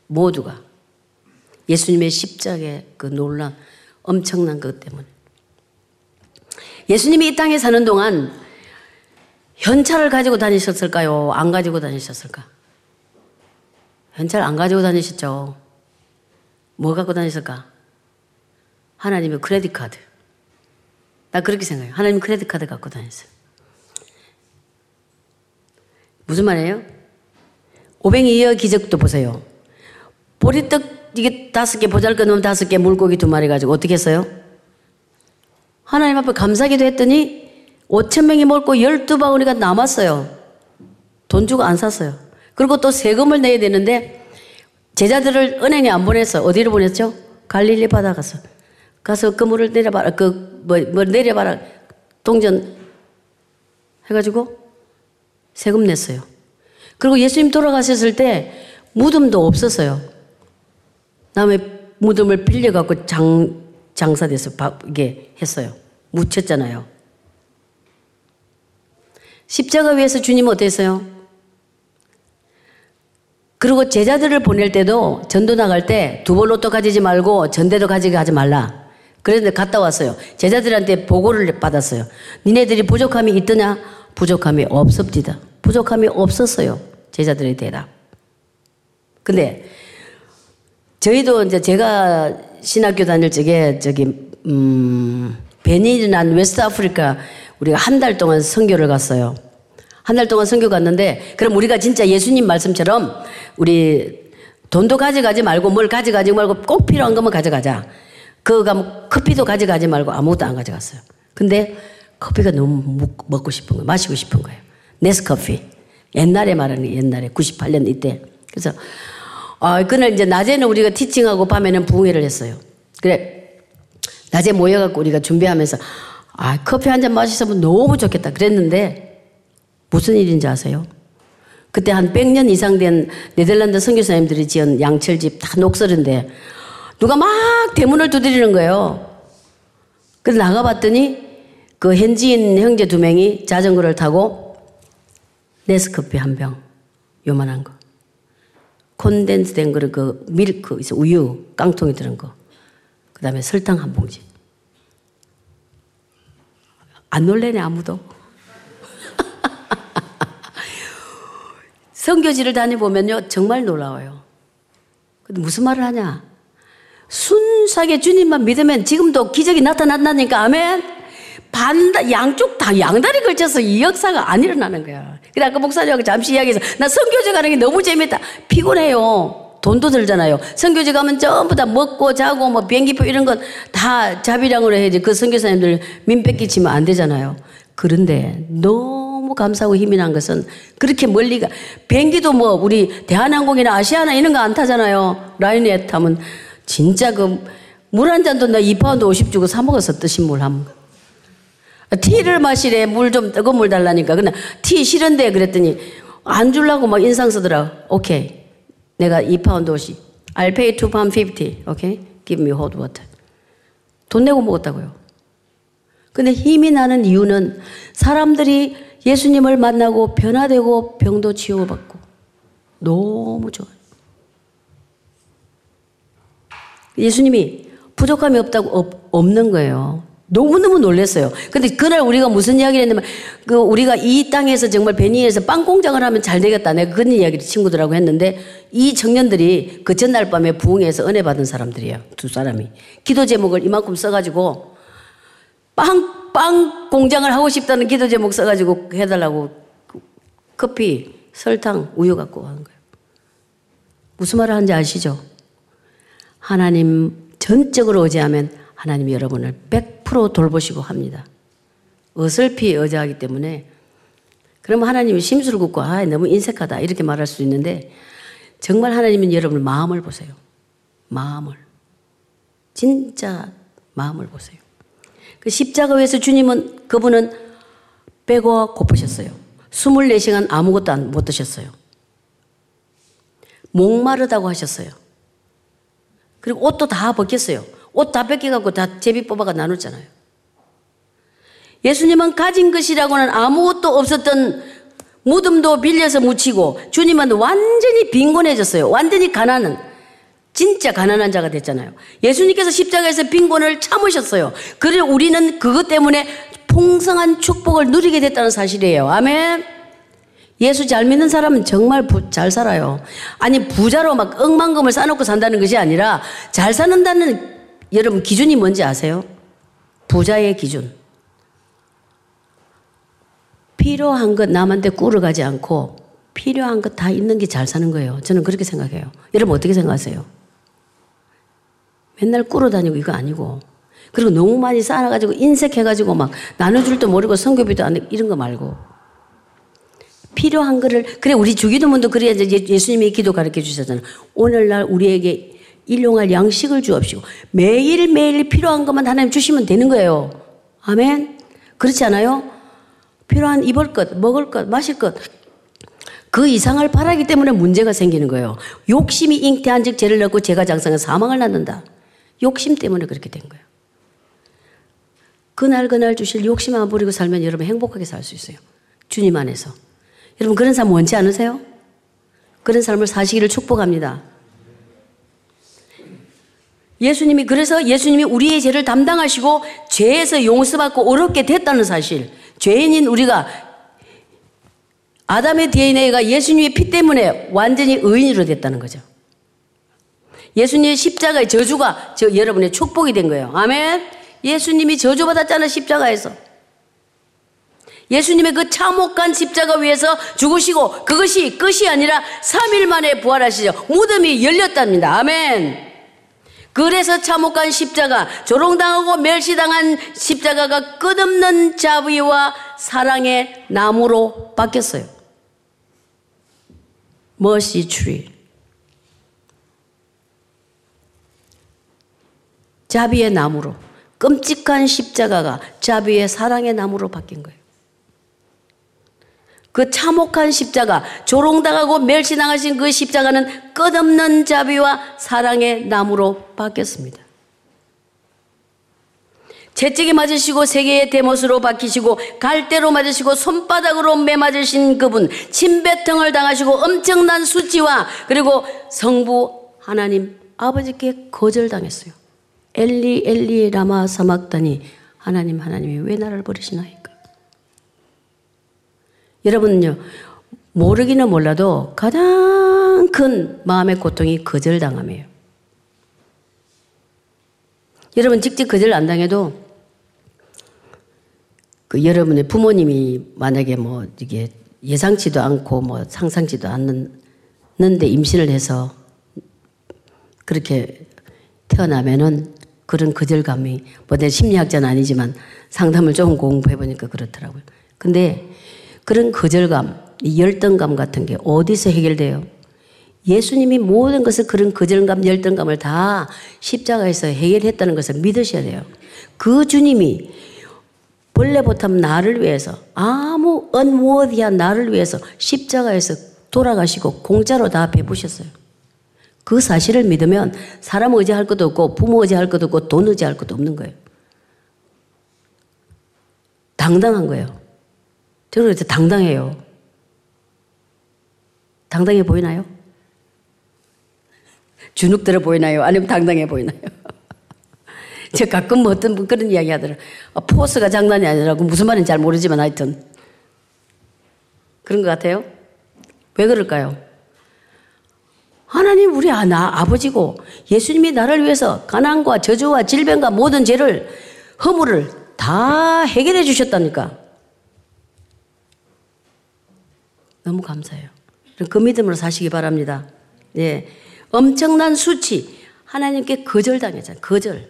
모두가 예수님의 십자가의 그 놀란 엄청난 것 때문에 예수님이 이 땅에 사는 동안 현찰을 가지고 다니셨을까요? 안 가지고 다니셨을까? 현찰 안 가지고 다니셨죠? 뭐 갖고 다녔을까? 하나님의 크레딧 카드. 나 그렇게 생각해요. 하나님 크레딧 카드 갖고 다녔어요. 무슨 말이에요? 오뱅이어 기적도 보세요. 보리떡 이게 다섯 개 보잘 것 없는 다섯 개 물고기 두 마리 가지고 어떻게 했어요? 하나님 앞에 감사기도 했더니 5천 명이 먹고 12바구니가 남았어요. 돈 주고 안 샀어요. 그리고 또 세금을 내야 되는데 제자들을 은행에 안 보냈어. 어디로 보냈죠? 갈릴리 바다 가서. 가서 그 물을 내려봐라. 그, 뭐, 뭐 내려봐라. 동전 해가지고 세금 냈어요. 그리고 예수님 돌아가셨을 때 무덤도 없었어요. 남의 무덤을 빌려갖고 장, 장사돼서 이게 했어요. 묻혔잖아요. 십자가 위에서 주님 어땠어요? 그리고 제자들을 보낼 때도 전도 나갈 때두 벌로또 가지지 말고 전대도 가지게 하지 말라. 그런데 갔다 왔어요. 제자들한테 보고를 받았어요. 니네들이 부족함이 있더냐? 부족함이 없습니다. 부족함이 없었어요. 제자들의 대답. 근데 저희도 이제 제가 신학교 다닐 적에 저기 음 베닌이란 West Africa 우리가 한 달 동안 선교를 갔어요. 한 달 동안 선교 갔는데 그럼 우리가 진짜 예수님 말씀처럼 우리 돈도 가져가지 말고 뭘 가져가지 말고 꼭 필요한 것만 가져가자. 그가 뭐 커피도 가져가지 말고 아무것도 안 가져갔어요. 근데 커피가 너무 먹고 싶은 거예요. 마시고 싶은 거예요. 네스커피. 옛날에 말하는 옛날에 98년 이때. 그래서 아, 그날 이제 낮에는 우리가 teaching하고 밤에는 부흥회를 했어요. 그래. 낮에 모여갖고 우리가 준비하면서 아, 커피 한 잔 마시면 너무 좋겠다. 그랬는데 무슨 일인지 아세요? 그때 한 100년 이상 된 네덜란드 선교사님들이 지은 양철집 다 녹설인데 누가 막 대문을 두드리는 거예요. 그래서 나가봤더니 그 현지인 형제 두 명이 자전거를 타고 네스커피 한 병, 요만한 거. 콘덴스 된 거를 그 밀크, 우유, 깡통이 들은 거. 그 다음에 설탕 한 봉지. 안 놀래네, 아무도. <laughs> 성교지를 다녀보면요, 정말 놀라워요. 근데 무슨 말을 하냐? 순수하게 주님만 믿으면 지금도 기적이 나타난다니까, 아멘? 반, 양쪽 다 양다리 걸쳐서 이 역사가 안 일어나는 거야. 그래, 아까 목사님하고 잠시 이야기해서, 나 성교제 가는 게 너무 재밌다. 피곤해요. 돈도 들잖아요. 성교제 가면 전부 다 먹고 자고 뭐 비행기표 이런 건 다 자비량으로 해야지. 그 성교사님들 민폐 끼치면 안 되잖아요. 그런데 너무 감사하고 힘이 난 것은 그렇게 멀리가 비행기도 뭐 우리 대한항공이나 아시아나 이런 거 안 타잖아요. 라인에 타면 진짜 그 물 한 잔도 나 2파운드 50 주고 사 먹었어 뜨신 물 한. 티를 마시래 물 좀 뜨거운 물 달라니까 그냥 티 싫은데 그랬더니 안 줄라고 막 인상 쓰더라. 오케이. 내가 2파운드 50. I'll pay 2 pound 50. 오케이. Give me hot water. 돈 내고 먹었다고요. 근데 힘이 나는 이유는 사람들이 예수님을 만나고 변화되고 병도 치유받고 너무 좋아요. 예수님이 부족함이 없다고 없, 없는 거예요. 너무너무 놀랐어요. 근데 그날 우리가 무슨 이야기를 했냐면, 그 우리가 이 땅에서 정말 베니에서 빵 공장을 하면 잘 되겠다. 내가 그런 이야기를 친구들하고 했는데, 이 청년들이 그 전날 밤에 부흥해서 은혜 받은 사람들이에요. 두 사람이. 기도 제목을 이만큼 써가지고, 빵, 빵 공장을 하고 싶다는 기도 제목 써가지고 해달라고 커피, 설탕, 우유 갖고 하는 거예요. 무슨 말을 하는지 아시죠? 하나님 전적으로 의지하면 하나님이 여러분을 100% 돌보시고 합니다. 어설피 의지하기 때문에 그러면 하나님이 심술을 굽고 아 너무 인색하다 이렇게 말할 수 있는데 정말 하나님은 여러분의 마음을 보세요. 마음을 진짜 마음을 보세요. 그 십자가 위에서 주님은 그분은 빼고 고프셨어요. 24시간 아무것도 못 드셨어요. 목마르다고 하셨어요. 그리고 옷도 다 벗겼어요. 옷 다 벗겨갖고 다 제비 뽑아가 나눴잖아요. 예수님은 가진 것이라고는 아무것도 없었던 무덤도 빌려서 묻히고 주님은 완전히 빈곤해졌어요. 완전히 가난은 진짜 가난한 자가 됐잖아요. 예수님께서 십자가에서 빈곤을 참으셨어요. 그래 우리는 그것 때문에 풍성한 축복을 누리게 됐다는 사실이에요. 아멘. 예수 잘 믿는 사람은 정말 부, 잘 살아요. 아니, 부자로 막 억만금을 쌓아놓고 산다는 것이 아니라 잘 사는다는 여러분 기준이 뭔지 아세요? 부자의 기준. 필요한 것 남한테 꾸러 가지 않고 필요한 것 다 있는 게 잘 사는 거예요. 저는 그렇게 생각해요. 여러분 어떻게 생각하세요? 맨날 꾸러 다니고 이거 아니고. 그리고 너무 많이 쌓아가지고 인색해가지고 막 나눠줄 도 모르고 성교비도 안 이런 거 말고. 필요한 거를, 그래, 우리 주기도문도 그래야 예수님이 기도 가르쳐 주셨잖아. 오늘날 우리에게 일용할 양식을 주옵시고 매일매일 필요한 것만 하나님 주시면 되는 거예요. 아멘? 그렇지 않아요? 필요한 입을 것, 먹을 것, 마실 것, 그 이상을 바라기 때문에 문제가 생기는 거예요. 욕심이 잉태한 즉 죄를 넣고 죄가 장성해 사망을 낳는다. 욕심 때문에 그렇게 된 거예요. 그날 그날 주실 욕심 안 부리고 살면 여러분 행복하게 살 수 있어요. 주님 안에서. 여러분 그런 삶 원치 않으세요? 그런 삶을 사시기를 축복합니다. 예수님이 그래서 예수님이 우리의 죄를 담당하시고 죄에서 용서받고 어렵게 됐다는 사실. 죄인인 우리가 아담의 DNA가 예수님의 피 때문에 완전히 의인으로 됐다는 거죠. 예수님의 십자가의 저주가 저 여러분의 축복이 된 거예요. 아멘. 예수님이 저주받았잖아 십자가에서. 예수님의 그 참혹한 십자가 위에서 죽으시고 그것이 끝이 아니라 3일 만에 부활하시죠. 무덤이 열렸답니다. 아멘. 그래서 참혹한 십자가, 조롱당하고 멸시당한 십자가가 끝없는 자비와 사랑의 나무로 바뀌었어요. mercy tree. 자비의 나무로 끔찍한 십자가가 자비의 사랑의 나무로 바뀐 거예요. 그 참혹한 십자가, 조롱당하고 멸시당하신 그 십자가는 끝없는 자비와 사랑의 나무로 바뀌었습니다. 채찍에 맞으시고 세계의 대못으로 박히시고 갈대로 맞으시고 손바닥으로 매맞으신 그분 침배통을 당하시고 엄청난 수치와 그리고 성부 하나님 아버지께 거절당했어요. 엘리 엘리 라마 사막다니 하나님 하나님이 왜 나를 버리시나이까? 여러분요 모르기는 몰라도 가장 큰 마음의 고통이 거절당함이에요. 여러분 직접 거절 안 당해도 그 여러분의 부모님이 만약에 뭐 이게 예상치도 않고 뭐 상상치도 않는데 임신을 해서 그렇게 태어나면은 그런 거절감이 뭐 내 심리학자는 아니지만 상담을 조금 공부해 보니까 그렇더라고요. 근데 그런 거절감, 열등감 같은 게 어디서 해결돼요? 예수님이 모든 것을 그런 거절감, 열등감을 다 십자가에서 해결했다는 것을 믿으셔야 돼요. 그 주님이 벌레보탐 나를 위해서 아무 언워디한 나를 위해서 십자가에서 돌아가시고 공짜로 다 베푸셨어요. 그 사실을 믿으면 사람 의지할 것도 없고 부모 의지할 것도 없고 돈 의지할 것도 없는 거예요. 당당한 거예요. 저는 그래서 당당해요. 당당해 보이나요? 주눅들어 보이나요? 아니면 당당해 보이나요? <laughs> 저 가끔 뭐 어떤 분 그런 이야기 하더라고요. 아, 포스가 장난이 아니라고 무슨 말인지 잘 모르지만 하여튼. 그런 것 같아요. 왜 그럴까요? 하나님 우리 아 나 아버지고 예수님이 나를 위해서 가난과 저주와 질병과 모든 죄를 허물을 다 해결해 주셨다니까. 너무 감사해요. 그 믿음으로 사시기 바랍니다. 예. 엄청난 수치. 하나님께 거절당했잖아요. 거절.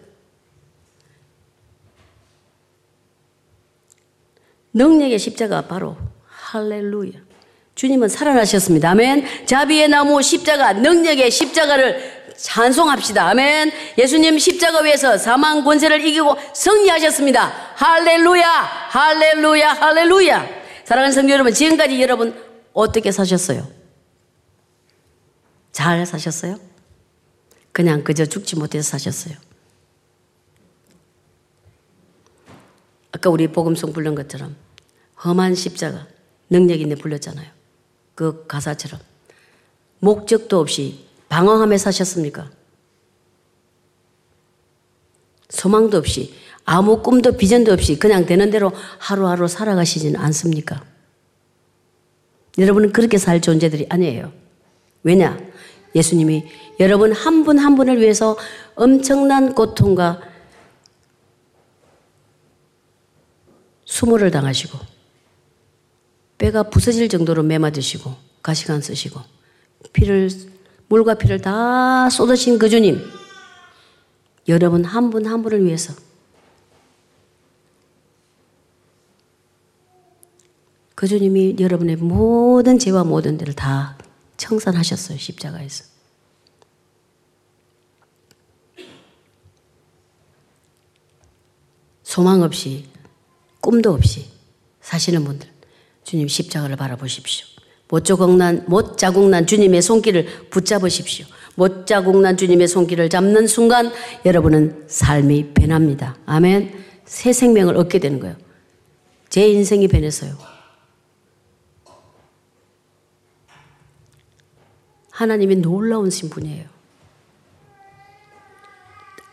능력의 십자가 바로 할렐루야. 주님은 살아나셨습니다. 아멘. 자비의 나무 십자가, 능력의 십자가를 찬송합시다. 아멘. 예수님 십자가 위에서 사망 권세를 이기고 승리하셨습니다. 할렐루야, 할렐루야, 할렐루야. 사랑하는 성도 여러분, 지금까지 여러분 어떻게 사셨어요? 잘 사셨어요? 그냥 그저 죽지 못해서 사셨어요. 아까 우리 복음송 부른 것처럼 험한 십자가 능력 있네 불렀잖아요. 그 가사처럼 목적도 없이 방황함에 사셨습니까? 소망도 없이 아무 꿈도 비전도 없이 그냥 되는 대로 하루하루 살아가시지는 않습니까? 여러분은 그렇게 살 존재들이 아니에요. 왜냐? 예수님이 여러분 한 분한 한 분을 위해서 엄청난 고통과 수모를 당하시고 뼈가 부서질 정도로 매맞으시고 가시관 쓰시고 피를 물과 피를 다 쏟으신 그 주님 여러분 한 분한 한 분을 위해서 그 주님이 여러분의 모든 죄와 모든 데를 다 청산하셨어요 십자가에서 소망 없이 꿈도 없이 사시는 분들 주님 십자가를 바라보십시오. 못 자국난 못 자국난 주님의 손길을 붙잡으십시오. 못 자국난 주님의 손길을 잡는 순간 여러분은 삶이 변합니다. 아멘. 새 생명을 얻게 되는 거예요. 제 인생이 변했어요. 하나님이 놀라운 신분이에요.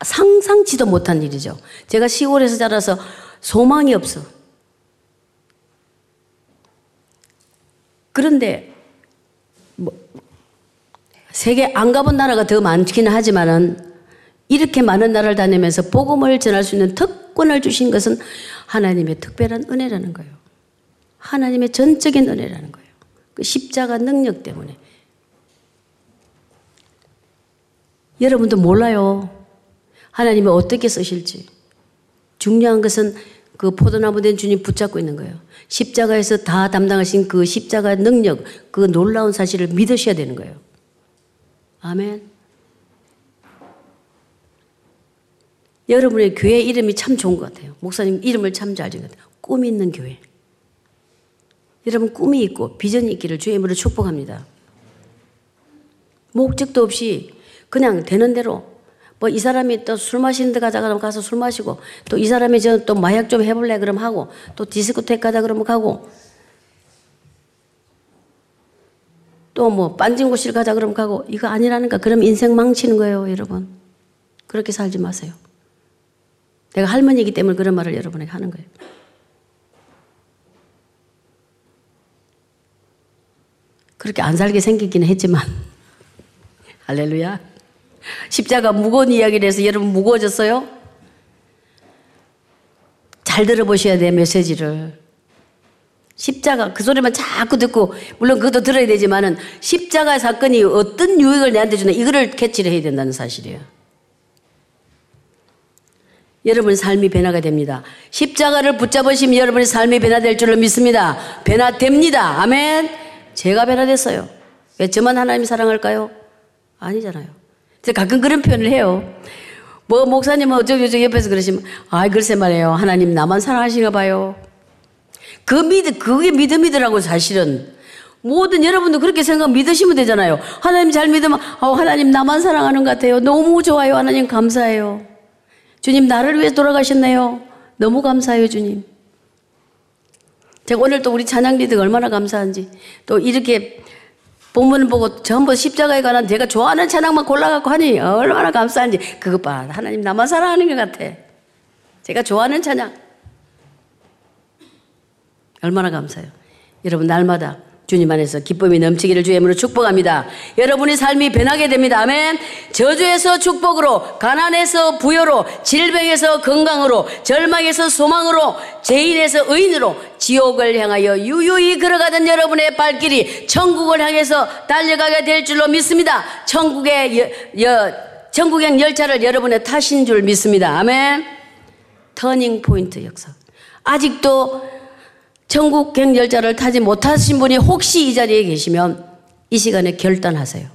상상치도 못한 일이죠. 제가 시골에서 자라서 소망이 없어. 그런데 뭐 세계 안 가본 나라가 더 많기는 하지만은 이렇게 많은 나라를 다니면서 복음을 전할 수 있는 특권을 주신 것은 하나님의 특별한 은혜라는 거예요. 하나님의 전적인 은혜라는 거예요. 그 십자가 능력 때문에. 여러분도 몰라요. 하나님이 어떻게 쓰실지. 중요한 것은 그 포도나무 된 주님 붙잡고 있는 거예요. 십자가에서 다 담당하신 그 십자가 능력, 그 놀라운 사실을 믿으셔야 되는 거예요. 아멘. 여러분의 교회 이름이 참 좋은 것 같아요. 목사님 이름을 참 잘 지은 것 같아요. 꿈 있는 교회. 여러분 꿈이 있고 비전이 있기를 주의 이름으로 축복합니다. 목적도 없이 그냥 되는 대로. 뭐 이 사람이 또 술 마시는 데 가자 그러면 가서 술 마시고 또 이 사람이 저 또 마약 좀 해볼래 그럼 하고 또 디스코테크 가자 그러면 가고. 또 뭐 빠찡꼬실 가자 그러면 가고. 이거 아니라니까. 그럼 인생 망치는 거예요 여러분. 그렇게 살지 마세요. 내가 할머니이기 때문에 그런 말을 여러분에게 하는 거예요. 그렇게 안 살게 생기기는 했지만. <laughs> 할렐루야 십자가 무거운 이야기를 해서 여러분 무거워졌어요? 잘 들어보셔야 돼요, 메시지를. 십자가, 그 소리만 자꾸 듣고, 물론 그것도 들어야 되지만은, 십자가 사건이 어떤 유익을 내한테 주나, 이거를 캐치를 해야 된다는 사실이에요. 여러분 삶이 변화가 됩니다. 십자가를 붙잡으시면 여러분의 삶이 변화될 줄로 믿습니다. 변화됩니다. 아멘. 제가 변화됐어요. 왜 저만 하나님 사랑할까요? 아니잖아요. 제가 가끔 그런 표현을 해요. 뭐 목사님은 어쩌고저쩌고 옆에서 그러시면 아 글쎄 말이에요. 하나님 나만 사랑하시나 봐요. 그 믿음 그게 믿음이더라고 사실은. 모든 여러분도 그렇게 생각 믿으시면 되잖아요. 하나님 잘 믿으면 어, 하나님 나만 사랑하는 것 같아요. 너무 좋아요. 하나님 감사해요. 주님 나를 위해 돌아가셨네요. 너무 감사해요 주님. 제가 오늘 또 우리 찬양 리드가 얼마나 감사한지 또 이렇게 본문을 보고 전부 십자가에 관한 제가 좋아하는 찬양만 골라갖고 하니 얼마나 감사한지. 그것 봐. 하나님 나만 사랑하는 것 같아. 제가 좋아하는 찬양. 얼마나 감사해요. 여러분 날마다 주님 안에서 기쁨이 넘치기를 주의 이름으로 축복합니다. 여러분의 삶이 변하게 됩니다. 아멘. 저주에서 축복으로, 가난에서 부여로, 질병에서 건강으로, 절망에서 소망으로, 죄인에서 의인으로, 지옥을 향하여 유유히 걸어가던 여러분의 발길이 천국을 향해서 달려가게 될 줄로 믿습니다. 천국의 여, 여, 천국행 열차를 여러분의 타신 줄 믿습니다. 아멘. 터닝 포인트 역사. 아직도 천국 갱열자를 타지 못하신 분이 혹시 이 자리에 계시면 이 시간에 결단하세요.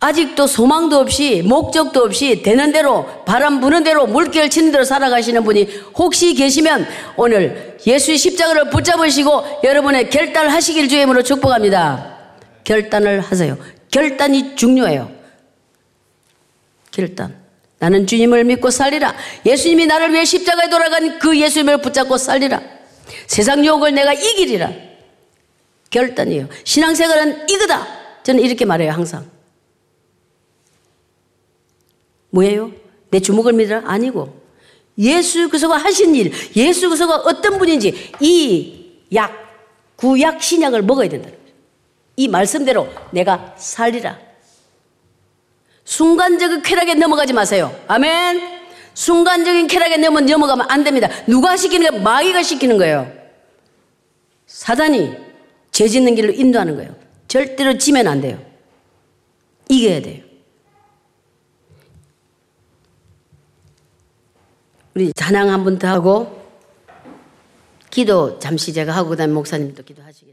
아직도 소망도 없이 목적도 없이 되는 대로 바람 부는 대로 물결 치는 대로 살아가시는 분이 혹시 계시면 오늘 예수의 십자가를 붙잡으시고 여러분의 결단하시길 주의 이름으로 축복합니다. 결단을 하세요. 결단이 중요해요. 결단. 나는 주님을 믿고 살리라. 예수님이 나를 위해 십자가에 돌아간 그 예수님을 붙잡고 살리라. 세상 유혹을 내가 이기리라. 결단이에요. 신앙생활은 이거다. 저는 이렇게 말해요, 항상. 뭐예요? 내 주먹을 믿으라? 아니고. 예수 그리스도가 하신 일, 예수 그리스도가 어떤 분인지 이 약 구약 신약을 먹어야 거죠. 이 말씀대로 내가 살리라. 순간적인 쾌락에 넘어가지 마세요. 아멘. 순간적인 쾌락에 넘어 넘어가면 안 됩니다. 누가 시키는 거예요? 마귀가 시키는 거예요. 사단이 죄 짓는 길로 인도하는 거예요. 절대로 지면 안 돼요. 이겨야 돼요. 우리 찬양 한 번 더 하고 기도 잠시 제가 하고 그다음에 목사님도 기도하시겠습니다.